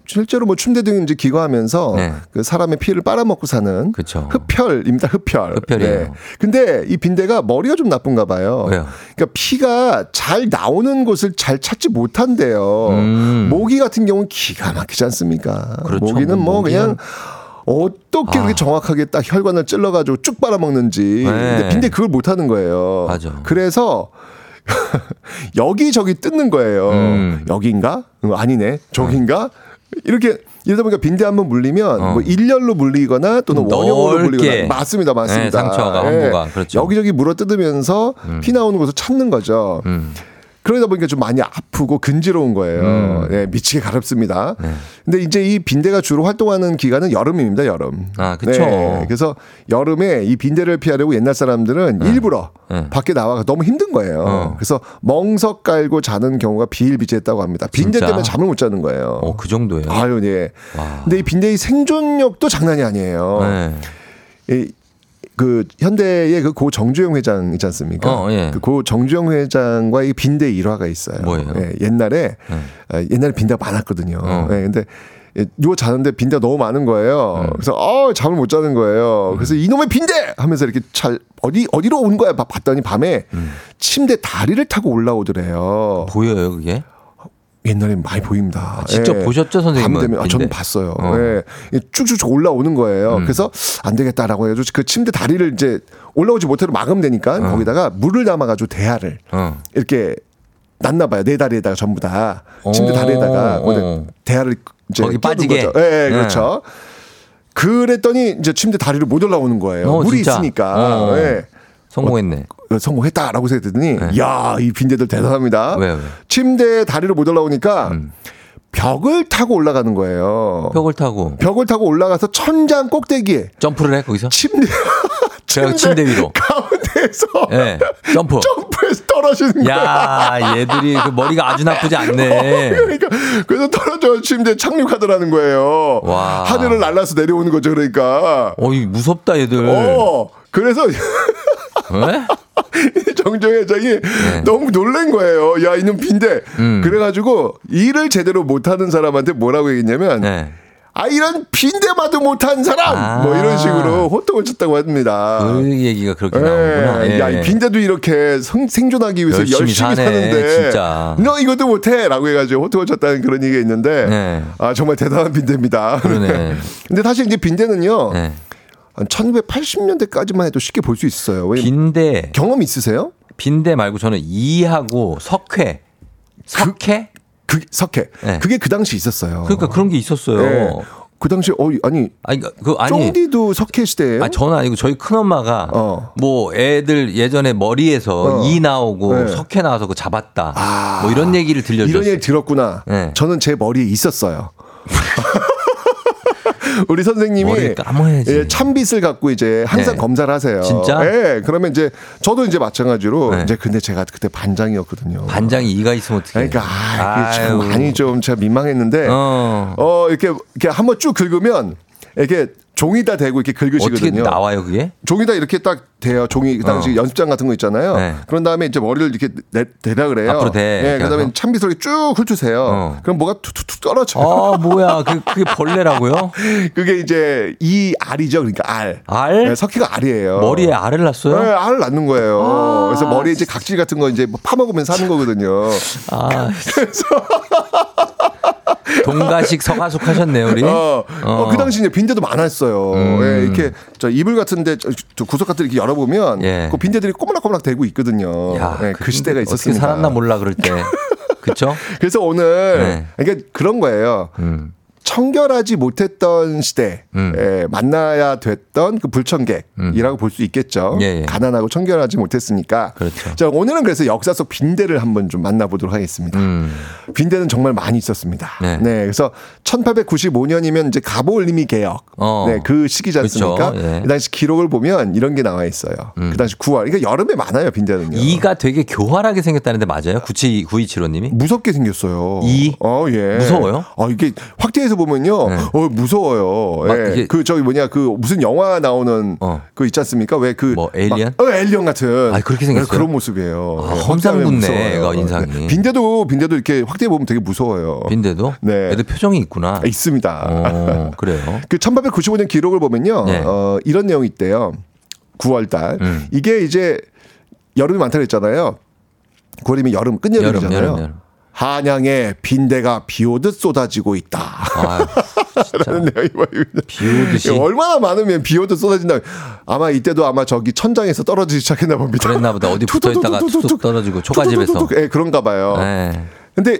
실제로 뭐 침대 등 이제 기거하면서 네. 그 사람의 피를 빨아먹고 사는 그쵸. 흡혈입니다. 흡혈. 네. 흡혈이에요. 근데 이 빈대가 머리가 좀 나쁜가 봐요. 왜요? 그러니까 피가 잘 나오는 곳을 잘 찾지 못한대요. 음. 모기 같은 경우는 기가 막히지 않습니까? 그렇죠. 모기는 뭐 모기는- 그냥 어떻게 아. 그렇게 정확하게 딱 혈관을 찔러가지고 쭉 빨아먹는지. 네. 근데 빈대 그걸 못하는 거예요. 맞아. 그래서 여기저기 뜯는 거예요. 음. 여긴가? 어, 아니네. 저긴가? 이렇게 이러다 보니까 빈대 한 번 물리면 어. 뭐 일렬로 물리거나 또는 원형으로. 물리거나 맞습니다, 맞습니다. 네, 상처가, 예. 항구가. 그렇죠. 여기저기 물어 뜯으면서 피 나오는 곳을 찾는 거죠. 음. 그러다 보니까 좀 많이 아프고 근지러운 거예요. 음. 네, 미치게 가렵습니다. 네. 근데 이제 이 빈대가 주로 활동하는 기간은 여름입니다, 여름. 아, 그쵸. 그래서 여름에 이 빈대를 피하려고 옛날 사람들은 일부러 네. 밖에 나와가 너무 힘든 거예요. 어. 그래서 멍석 깔고 자는 경우가 비일비재했다고 합니다. 빈대 진짜? 때문에 잠을 못 자는 거예요. 어, 그 정도예요. 아유, 네. 와. 근데 이 빈대의 생존력도 장난이 아니에요. 네. 이 그 현대의 그 고 정주영 회장 있지 않습니까? 어, 예. 그고 정주영 회장과의 빈대 일화가 있어요. 뭐예요? 예, 옛날에 네. 어, 옛날에 빈대가 많았거든요. 어. 예, 근데 예, 누워 자는데 빈대가 너무 많은 거예요. 음. 그래서 어 잠을 못 자는 거예요. 그래서 이놈의 빈대 하면서 이렇게 잘 어디 어디로 온 거야? 봐- 봤더니 밤에 음. 침대 다리를 타고 올라오더래요. 보여요 그게? 옛날에 많이 보입니다. 아, 직접 예. 보셨죠, 선생님은? 밤 되면 아, 저는? 봤어요. 어. 예. 이 쭉쭉쭉 올라오는 거예요. 음. 그래서 안 되겠다라고 해가지고 그 침대 다리를 이제 올라오지 못해도 막으면 되니까 거기다가 물을 담아가지고 대야를 어. 이렇게 놨나 봐요. 네 다리에다가 전부 다 침대 어, 다리에다가 어. 대야를 이제 거기 빠지게? 거죠. 예, 예, 네. 그렇죠. 그랬더니 이제 침대 다리로 못 올라오는 거예요. 어, 물이 진짜? 있으니까. 어. 예. 성공했네. 어, 성공했다라고 생각했더니 네. 야, 이 빈대들 대단합니다. 왜 왜? 침대 다리로 못 올라오니까 음. 벽을 타고 올라가는 거예요. 벽을 타고 벽을 타고 올라가서 천장 꼭대기에 점프를 해 거기서? 침대 제가 침대 위로. 가운데에서 예. 점프. 점프해서 떨어지는 거야. 야, 얘들이 그 머리가 아주 나쁘지 않네. 그러니까 그래서 떨어져 침대 착륙하더라는 거예요. 와. 하늘을 날라서 내려오는 거죠. 그러니까. 어이 무섭다 얘들. 어. 그래서 왜? 정정 회장이 네. 너무 놀란 거예요. 야, 이놈 빈대. 음. 그래가지고 일을 제대로 못하는 사람한테 뭐라고 얘기했냐면 네. 아 이런 빈대마도 못한 사람 아. 뭐 이런 식으로 호통을 쳤다고 합니다. 그 얘기가 그렇게 예. 나오는구나. 예. 야, 이 빈대도 이렇게 성, 생존하기 위해서 열심히 열심히, 사는데 진짜. 너 이것도 못해 라고 해가지고 호통을 쳤다는 그런 얘기가 있는데 네. 아 정말 대단한 빈대입니다. 그러네. 근데 사실 이제 빈대는요 네. 한 1980년대까지만 해도 쉽게 볼 수 있어요. 왜 빈대 경험 있으세요? 빈대 말고 저는 이하고 석회. 석회? 그 석회. 네. 그게 그 당시 있었어요. 그러니까 그런 게 있었어요. 네. 그 당시 어 아니 아니 그- 그 아니 쫑디도 석회 시대예요? 아, 저는 아니고 저희 큰 엄마가 어. 뭐 애들 예전에 머리에서 어. 이 나오고 네. 석회 나와서 그 잡았다. 아. 뭐 이런 얘기를 이런 들려줬어요. 얘기 들었구나. 네. 저는 제 머리에 있었어요. 우리 선생님이 머리를 감아야지. 예, 참빗을 갖고 이제 항상 네. 검사를 하세요. 진짜? 예. 그러면 이제 저도 이제 마찬가지로 네. 이제 근데 제가 그때 반장이었거든요. 반장이 이가 있으면 어떻게? 그러니까 아, 이게 좀 많이 좀 제가 민망했는데 어, 어. 이렇게 이렇게 한번 쭉 긁으면 이렇게 종이다 대고 이렇게 어떻게 긁으시거든요. 나와요 그게? 종이다 이렇게 딱 대요. 종이 그 당시 어. 연습장 같은 거 있잖아요. 네. 그런 다음에 이제 머리를 이렇게 내, 대라 그래요. 앞으로 대, 예, 이렇게 그다음에 이렇게 쭉 훑으세요. 어. 그럼 뭐가 툭툭툭 떨어져요. 아 뭐야 그 그게 벌레라고요? 그게 이제 이 알이죠. 그러니까 알. 알? 네, 석희가 알이에요. 머리에 알을 낳았어요? 네, 알을 낳는 거예요. 아, 그래서 머리에 이제 각질 같은 거 이제 뭐 파먹으면서 하는 거거든요. 아 동가식 서가숙 하셨네요 우리. 어, 어, 어. 그 당시 이제 빈대도 많았어요. 음. 예, 이렇게 저 이불 같은데 저, 저 구석 같은 데 이렇게 열어보면 예. 그 빈대들이 꼬물락꼬물락 대고 있거든요. 야, 예, 그 시대가 어떻게 있었습니다. 살았나 몰라 그럴 때. 그쵸? 그래서 오늘 네. 그러니까 그런 거예요. 음. 청결하지 못했던 시대에 음. 만나야 됐던 그 불청객이라고 볼수 있겠죠. 예, 예. 가난하고 청결하지 못했으니까. 그렇죠. 자, 오늘은 그래서 역사 속 빈대를 한번 좀 만나보도록 하겠습니다. 음. 빈대는 정말 많이 있었습니다. 네. 네. 그래서 1895년이면 이제 가보올림이 개혁. 어. 네, 그 시기지 않습니까? 그렇죠. 예. 그 당시 기록을 보면 이런 게 나와 있어요. 음. 그 당시 9월. 그러니까 여름에 많아요, 빈대는요. 이가 되게 교활하게 생겼다는데 맞아요? 97 9275님이? 무섭게 생겼어요. 이? 어, 예. 무서워요? 어, 이게 확대해서 보면요. 네. 어, 무서워요. 막 예. 이게- 그 저기 뭐냐 그 무슨 영화 나오는 어. 그 있지 않습니까? 왜그 뭐, 에일리언? 막- 어, 에일리언 같은. 아, 그렇게 생겼어요? 네, 그런 모습이에요. 아, 예, 험상궂네, 무서워요. 애가 인상이. 네. 빈대도 빈대도 이렇게 확대해 보면 되게 무서워요. 빈대도? 네. 애들 표정이 있구나. 아, 있습니다. 어, 그래요. 그 1895년 기록을 보면요. 네. 어, 이런 내용이 있대요. 9월 달. 음. 이게 이제 여름이 많다고 했잖아요. 9월이면 여름 끝여름이잖아요. 여름, 여름, 여름. 한양에 빈대가 비 오듯 쏟아지고 있다. 아, 라는 내용이 보입니다. 비 오듯이. 얼마나 많으면 비 오듯 쏟아진다. 아마 이때도 아마 저기 천장에서 떨어지기 시작했나 봅니다. 그랬나 보다. 어디 붙어 있다가 툭툭 떨어지고 초가집에서. 예, 그런가 봐요. 네. 근데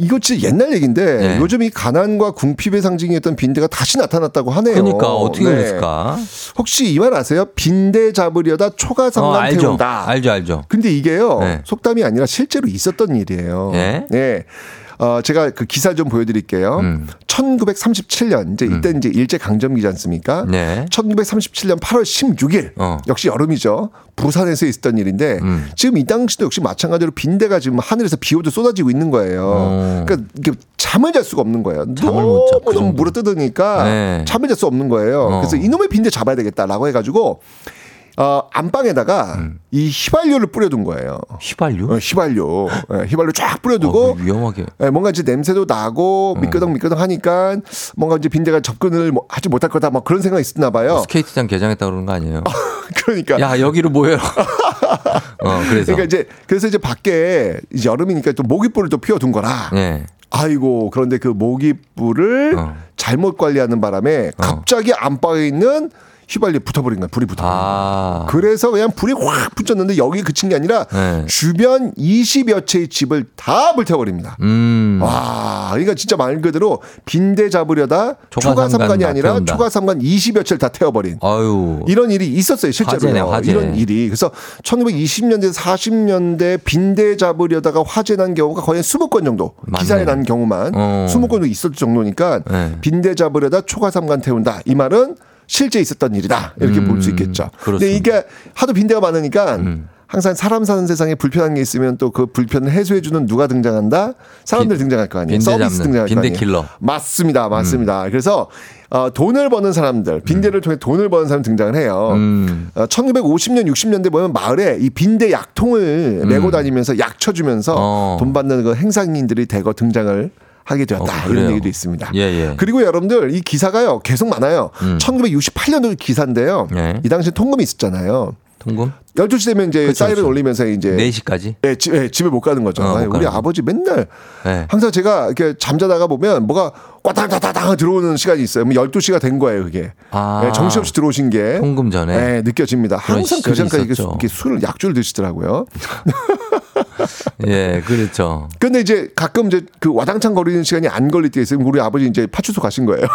이거 진짜 옛날 얘기인데 네. 요즘 이 가난과 궁핍의 상징이었던 빈대가 다시 나타났다고 하네요. 그러니까 어떻게 네. 그랬을까? 혹시 이 말 아세요? 빈대 잡으려다 초가상난 어, 알죠. 태운다. 알죠, 알죠. 근데 이게요 네. 속담이 아니라 실제로 있었던 일이에요. 예? 예. 어, 제가 그 기사 좀 보여드릴게요. 음. 1937년 이제 이때 이제 일제 강점기지 않습니까? 네. 1937년 8월 16일 어. 역시 여름이죠. 부산에서 있었던 일인데 음. 지금 이 당시도 역시 마찬가지로 빈대가 지금 하늘에서 비 오듯 쏟아지고 있는 거예요. 어. 그러니까 이게 잠을 잘 수가 없는 거예요. 잠을 못 자, 그 너무 너무. 물어 뜯으니까 네. 잠을 잘 수 없는 거예요. 어. 그래서 이놈의 빈대 잡아야 되겠다라고 해가지고 어, 안방에다가 음. 이 휘발유를 뿌려둔 거예요. 휘발유? 어, 휘발유, 예, 휘발유 쫙 뿌려두고 어, 위험하게. 예, 뭔가 이제 냄새도 나고 미끄덩 미끄덩 하니까 뭔가 이제 빈대가 접근을 뭐 하지 못할 거다 막 그런 생각이 있었나 봐요. 스케이트장 개장했다 그러는 거 아니에요? 그러니까 야 여기로 모여. 어 그래서. 그러니까 이제 그래서 이제 밖에 이제 여름이니까 또 모기불을 또 피워둔 거라. 네. 아이고 그런데 그 모기불을 어. 잘못 관리하는 바람에 갑자기 안방에 있는 휘발유에 붙어버린 거야 불이 붙어버린 거야. 아. 그래서 그냥 불이 확 붙었는데 여기 그친 게 아니라 네. 주변 20여 채의 집을 다 불태워버립니다. 음. 와, 그러니까 진짜 말 그대로 빈대 잡으려다 초가 초가 삼간 삼간이 다 아니라 태운다. 초가 삼간 20여 채를 다 태워버린. 아유. 이런 일이 있었어요, 실제로. 화재네, 화재. 이런 일이. 그래서 1920년대, 40년대 빈대 잡으려다가 화재 난 경우가 거의 20건 정도. 맞네. 기사에 난 경우만 어. 20건 정도 있을 정도니까 네. 빈대 잡으려다 초가 삼간 태운다. 이 말은 실제 있었던 일이다. 이렇게 볼수 음, 있겠죠. 그렇습니다. 이게 하도 빈대가 많으니까 음. 항상 사람 사는 세상에 불편한 게 있으면 또 그 불편을 해소해 주는 누가 등장한다? 사람들 빈- 등장할 거 아니에요. 서비스 잡는 등장할 거 빈대 아니에요. 킬러. 음. 맞습니다. 맞습니다. 그래서 어, 돈을 버는 사람들, 빈대를 통해 돈을 버는 사람 등장을 해요. 음. 어, 1950년, 60년대 보면 마을에 이 빈대 약통을 메고 다니면서 약 쳐주면서 음. 어. 돈 받는 그 행상인들이 대거 등장을 하게 되었다. 어, 이런. 얘기도 있습니다. 예, 예. 그리고 여러분들 이 기사가요 계속 많아요. 음. 1968년도 기사인데요. 네. 이 당시 통금이 있었잖아요. 통금? 12시 되면 이제 그쵸, 사이렌 그쵸. 울리면서 이제 4시까지? 예, 집, 예, 집에 못 가는 거죠. 어, 못 아니, 우리 가는 거. 아버지 맨날 네. 항상 제가 이렇게 잠자다가 보면 뭐가 꽈당다다당 들어오는 시간이 있어요. 뭐 12시가 된 거예요, 그게. 아. 예, 정신없이 들어오신 게. 통금 전에? 예, 느껴집니다. 항상 그 전까지. 이렇게 술을 약주를 드시더라고요. 예, 그렇죠. 근데 이제 가끔 이제 그 와당창 거리는 시간이 안 걸릴 때 있으면 우리 아버지 이제 파출소 가신 거예요.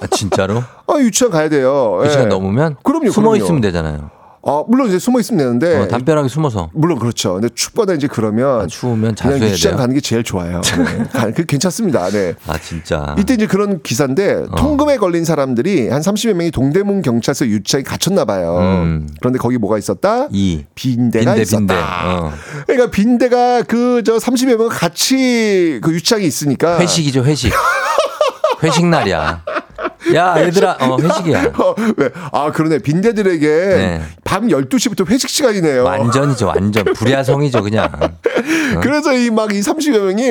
아, 진짜로? 아, 유치원 가야 돼요. 그 예. 시간 넘으면? 그럼요, 숨어 그럼요. 있으면 되잖아요. 어, 물론 이제 숨어 있으면 되는데. 어, 담벼락에 숨어서. 물론 그렇죠. 근데 춥거나 이제 그러면 아, 추우면 그냥 자수해야 유치원 돼요. 가는 게 제일 좋아요. 네. 가- 그 괜찮습니다. 네. 아, 진짜. 이때 이제 그런 기사인데 어. 통금에 걸린 사람들이 한 30여 명이 동대문 경찰서 유치장에 갇혔나 봐요. 음. 그런데 거기 뭐가 있었다? 이. 빈대가 빈대, 있었다. 빈대. 어. 그러니까 빈대가 그 저 30여 명 같이 그 유치장에 있으니까 회식이죠, 회식. 회식 날이야. 야, 얘들아, 어, 회식이야. 어, 왜? 아, 그러네. 빈대들에게 네. 밤 12시부터 회식 시간이네요. 완전이죠, 완전. 불야성이죠, 그냥. 그래서 이 막 이 30여 명이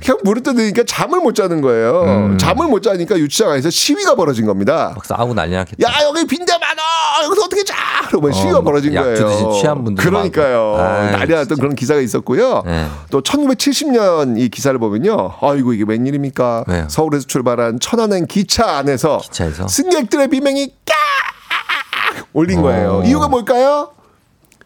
그냥 무릎 뜯으니까 잠을 못 자는 거예요. 음. 잠을 못 자니까 유치장 안에서 시위가 벌어진 겁니다. 막 싸우고 난리 났겠다. 야 여기 빈대 많아 여기서 어떻게 자 그러면 시위가 어, 벌어진 약주 거예요. 취한 분들도 그러니까요. 아이, 난리 났던 그런 기사가 있었고요. 네. 또 1970년 이 기사를 보면요. 아이고 이게 웬일입니까? 왜요? 서울에서 출발한 천안행 기차 안에서 기차에서? 승객들의 비명이 까 올린 거예요. 어. 이유가 뭘까요?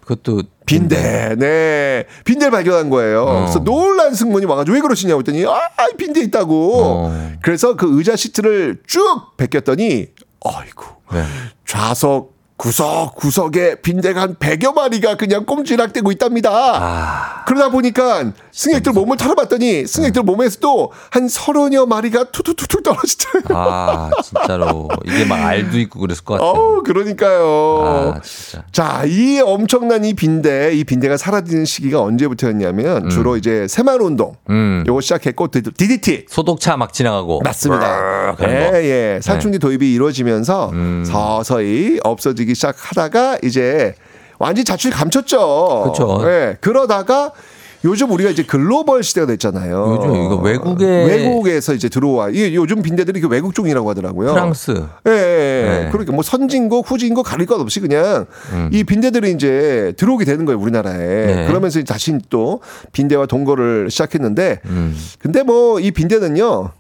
그것도 빈대, 네. 빈대를 발견한 거예요. 어. 그래서 놀란 승무원이 와가지고 왜 그러시냐고 했더니, 아, 빈대 있다고. 어. 그래서 그 의자 시트를 쭉 벗겼더니, 아이고, 왜? 좌석, 구석, 구석에 빈대가 한 100여 마리가 그냥 꼼지락대고 있답니다. 아, 그러다 보니까 승객들 몸을 털어봤더니 승객들 몸에서도 한 서른여 마리가 투투투투 떨어지더라고요. 아, 진짜로. 이게 막 알도 있고 그랬을 것 같아요. 어우, 그러니까요. 아, 진짜. 자, 이 엄청난 이 빈대, 이 빈대가 사라지는 시기가 언제부터였냐면 주로 이제 새마을 운동. 음. 요거 시작했고 디- DDT. 소독차 막 지나가고. 맞습니다. 예, 거. 예. 살충제 도입이 이루어지면서 음. 서서히 없어지기 시작하다가 이제 완전히 자취를 감췄죠. 그쵸. 예. 그러다가 요즘 우리가 이제 글로벌 시대가 됐잖아요. 요즘 이거 외국에 외국에서 이제 들어와. 이게 요즘 빈대들이 그 외국 종이라고 하더라고요. 프랑스. 예, 예, 예. 네. 그러니까 뭐 선진국, 후진국 가릴 것 없이 그냥 이 빈대들이 이제 들어오게 되는 거예요, 우리나라에. 음. 네. 그러면서 자신 또 빈대와 동거를 시작했는데 음. 근데 뭐 이 빈대는요.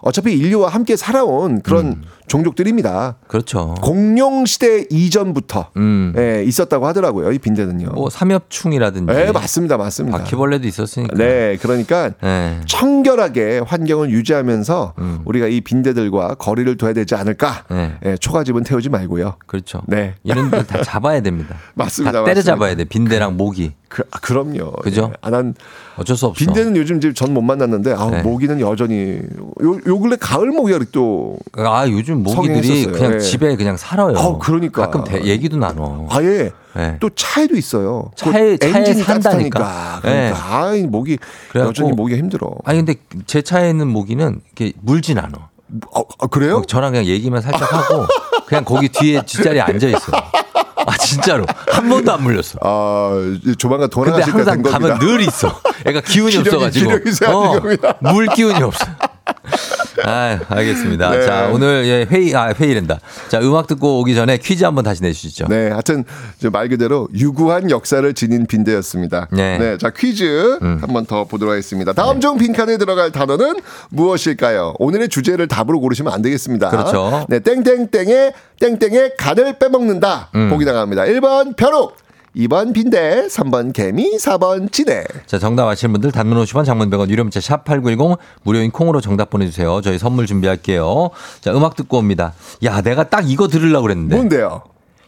어차피 인류와 함께 살아온 그런 음. 종족들입니다. 그렇죠. 공룡 시대 이전부터 음. 예, 있었다고 하더라고요. 이 빈대는요. 뭐 삼엽충이라든지. 예, 맞습니다. 맞습니다. 바퀴벌레도 있었으니까. 네, 그러니까 네. 청결하게 환경을 유지하면서 음. 우리가 이 빈대들과 거리를 둬야 되지 않을까? 네. 예, 초가집은 태우지 말고요. 그렇죠. 네. 이런 다 잡아야 됩니다. 맞습니다. 다 때려잡아야 돼. 빈대랑 모기. 그, 아, 그럼요. 그죠? 예. 아, 난 어쩔 수 없어. 빈대는 요즘 전 못 만났는데 아, 네. 모기는 여전히 요, 요 근래 가을 모기가 또 아 요즘 모기들이 성행했었어요. 그냥 예. 집에 그냥 살아요. 아, 그러니까. 가끔 대- 얘기도 나눠. 아예 네. 또 차에도 있어요. 차에- 그 차에 산다니까. 따뜻하니까. 그러니까 아이 목이 그래갖고- 여전히 목이 힘들어. 아니 근데 제 차에 있는 모기는 이렇게 물진 않아. 어, 아, 그래요? 저랑 그냥 얘기만 살짝 하고 그냥 거기 뒤에 뒷자리에 앉아 있어요. 아 진짜로 한 번도 안 물렸어. 아 조만간 근데 돌아가실 때된 항상 겁니다. 가면 늘 있어. 애가 기운이 기력이- 없어가지고. 기력이 겁니다. 물 기운이 없어. 아, 알겠습니다. 네. 자, 오늘 예, 회의, 아, 회의랜다. 자, 음악 듣고 오기 전에 퀴즈 한번 다시 내주시죠. 네, 하여튼 말 그대로 유구한 역사를 지닌 빈대였습니다. 네. 음. 자 퀴즈 한번 더 보도록 하겠습니다. 다음 중 빈칸에 들어갈 단어는 무엇일까요? 오늘의 주제를 답으로 고르시면 안 되겠습니다. 그렇죠. 네, 땡땡땡의 땡땡의 간을 빼먹는다. 음. 보기 나갑니다. 1번 벼룩, 2번 빈대, 3번 개미, 4번 지네. 자, 정답 아시는 분들 단문 50원, 장문 100원, 유료 문자 샵 8910 무료인 콩으로 정답 보내 주세요. 저희 선물 준비할게요. 자, 음악 듣고 옵니다. 야, 내가 딱 이거 들으려고 그랬는데. 뭔데요?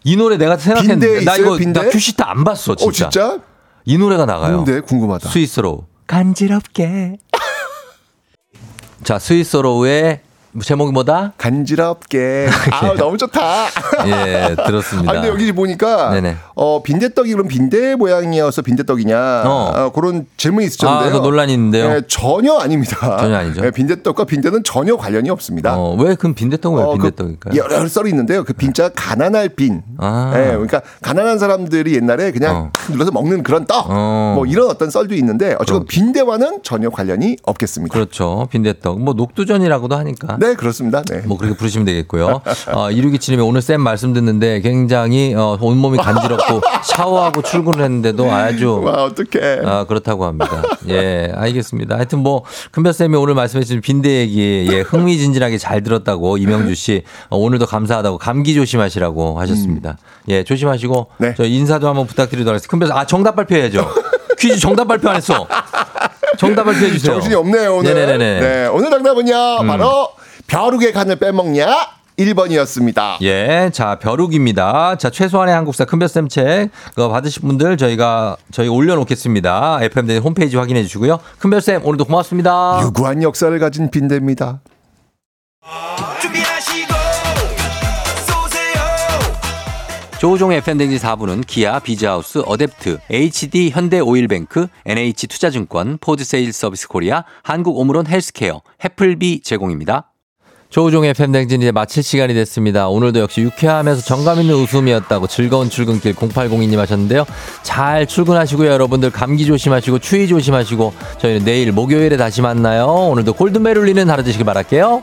이 노래 내가 생각했는데. 나 이거 빈대? 나 큐시트 안 봤어, 진짜. 어 진짜? 이 노래가 나가요. 뭔데 궁금하다. 스윗소로우 간지럽게. 자, 스윗소로우의 제목이 뭐다? 간지럽게. 아 너무 좋다. 예, 들었습니다. 아, 근데 여기 보니까 네네. 어 빈대떡이 그럼 빈대 모양이어서 빈대떡이냐 어. 어, 그런 질문이 있었는데요. 아, 그 논란이 있는데요. 네, 전혀 아닙니다. 전혀 아니죠. 네, 빈대떡과 빈대는 전혀 관련이 없습니다. 어, 왜 그럼 빈대떡은 왜 어, 그 빈대떡일까요? 여러 썰이 있는데요. 그 빈자 가난할 빈. 아. 네, 그러니까 가난한 사람들이 옛날에 그냥 어. 눌러서 먹는 그런 떡. 어. 뭐 이런 어떤 썰도 있는데 어쨌든 그럼. 빈대와는 전혀 관련이 없겠습니다. 그렇죠. 빈대떡. 뭐 녹두전이라고도 하니까. 네, 그렇습니다. 네. 뭐 그렇게 부르시면 되겠고요. 어, 1627님이 오늘 쌤 말씀 듣는데 굉장히 어, 온몸이 간지럽고 샤워하고 출근을 했는데도 아주 와, 어떡해. 아, 그렇다고 합니다. 예, 알겠습니다. 하여튼 뭐, 큰별쌤이 오늘 말씀해 주신 빈대 얘기, 예, 흥미진진하게 잘 들었다고 이명주 씨, 어, 오늘도 감사하다고 감기 조심하시라고 하셨습니다. 예, 조심하시고, 음. 네. 저 인사도 한번 부탁드리도록 하겠습니다. 큰별쌤, 아, 정답 발표해야죠. 퀴즈 정답 발표 안 했어. 정답 발표해 주세요. 정신이 없네요, 오늘. 네네네네. 음. 네, 오늘 정답은요, 바로 벼룩의 간을 빼먹냐? 1번이었습니다. 예, 자, 벼룩입니다. 자, 최소한의 한국사 큰별쌤 책, 그거 받으신 분들 저희가, 저희 올려놓겠습니다. FM대 홈페이지 확인해 주시고요. 큰별쌤, 오늘도 고맙습니다. 유구한 역사를 가진 빈대입니다. 조우종의 FM 댕진 4부는 기아, 비즈하우스, 어댑트, HD, 현대오일뱅크, NH투자증권, 포드세일즈 서비스 코리아, 한국오므론 헬스케어, 해플비 제공입니다. 조우종의 팬댕진 이제 마칠 시간이 됐습니다. 오늘도 역시 유쾌하면서 정감 있는 웃음이었다고 즐거운 출근길 0802님 하셨는데요. 잘 출근하시고요. 여러분들 감기 조심하시고 추위 조심하시고 저희는 내일 목요일에 다시 만나요. 오늘도 골든벨 울리는 하루 되시길 바랄게요.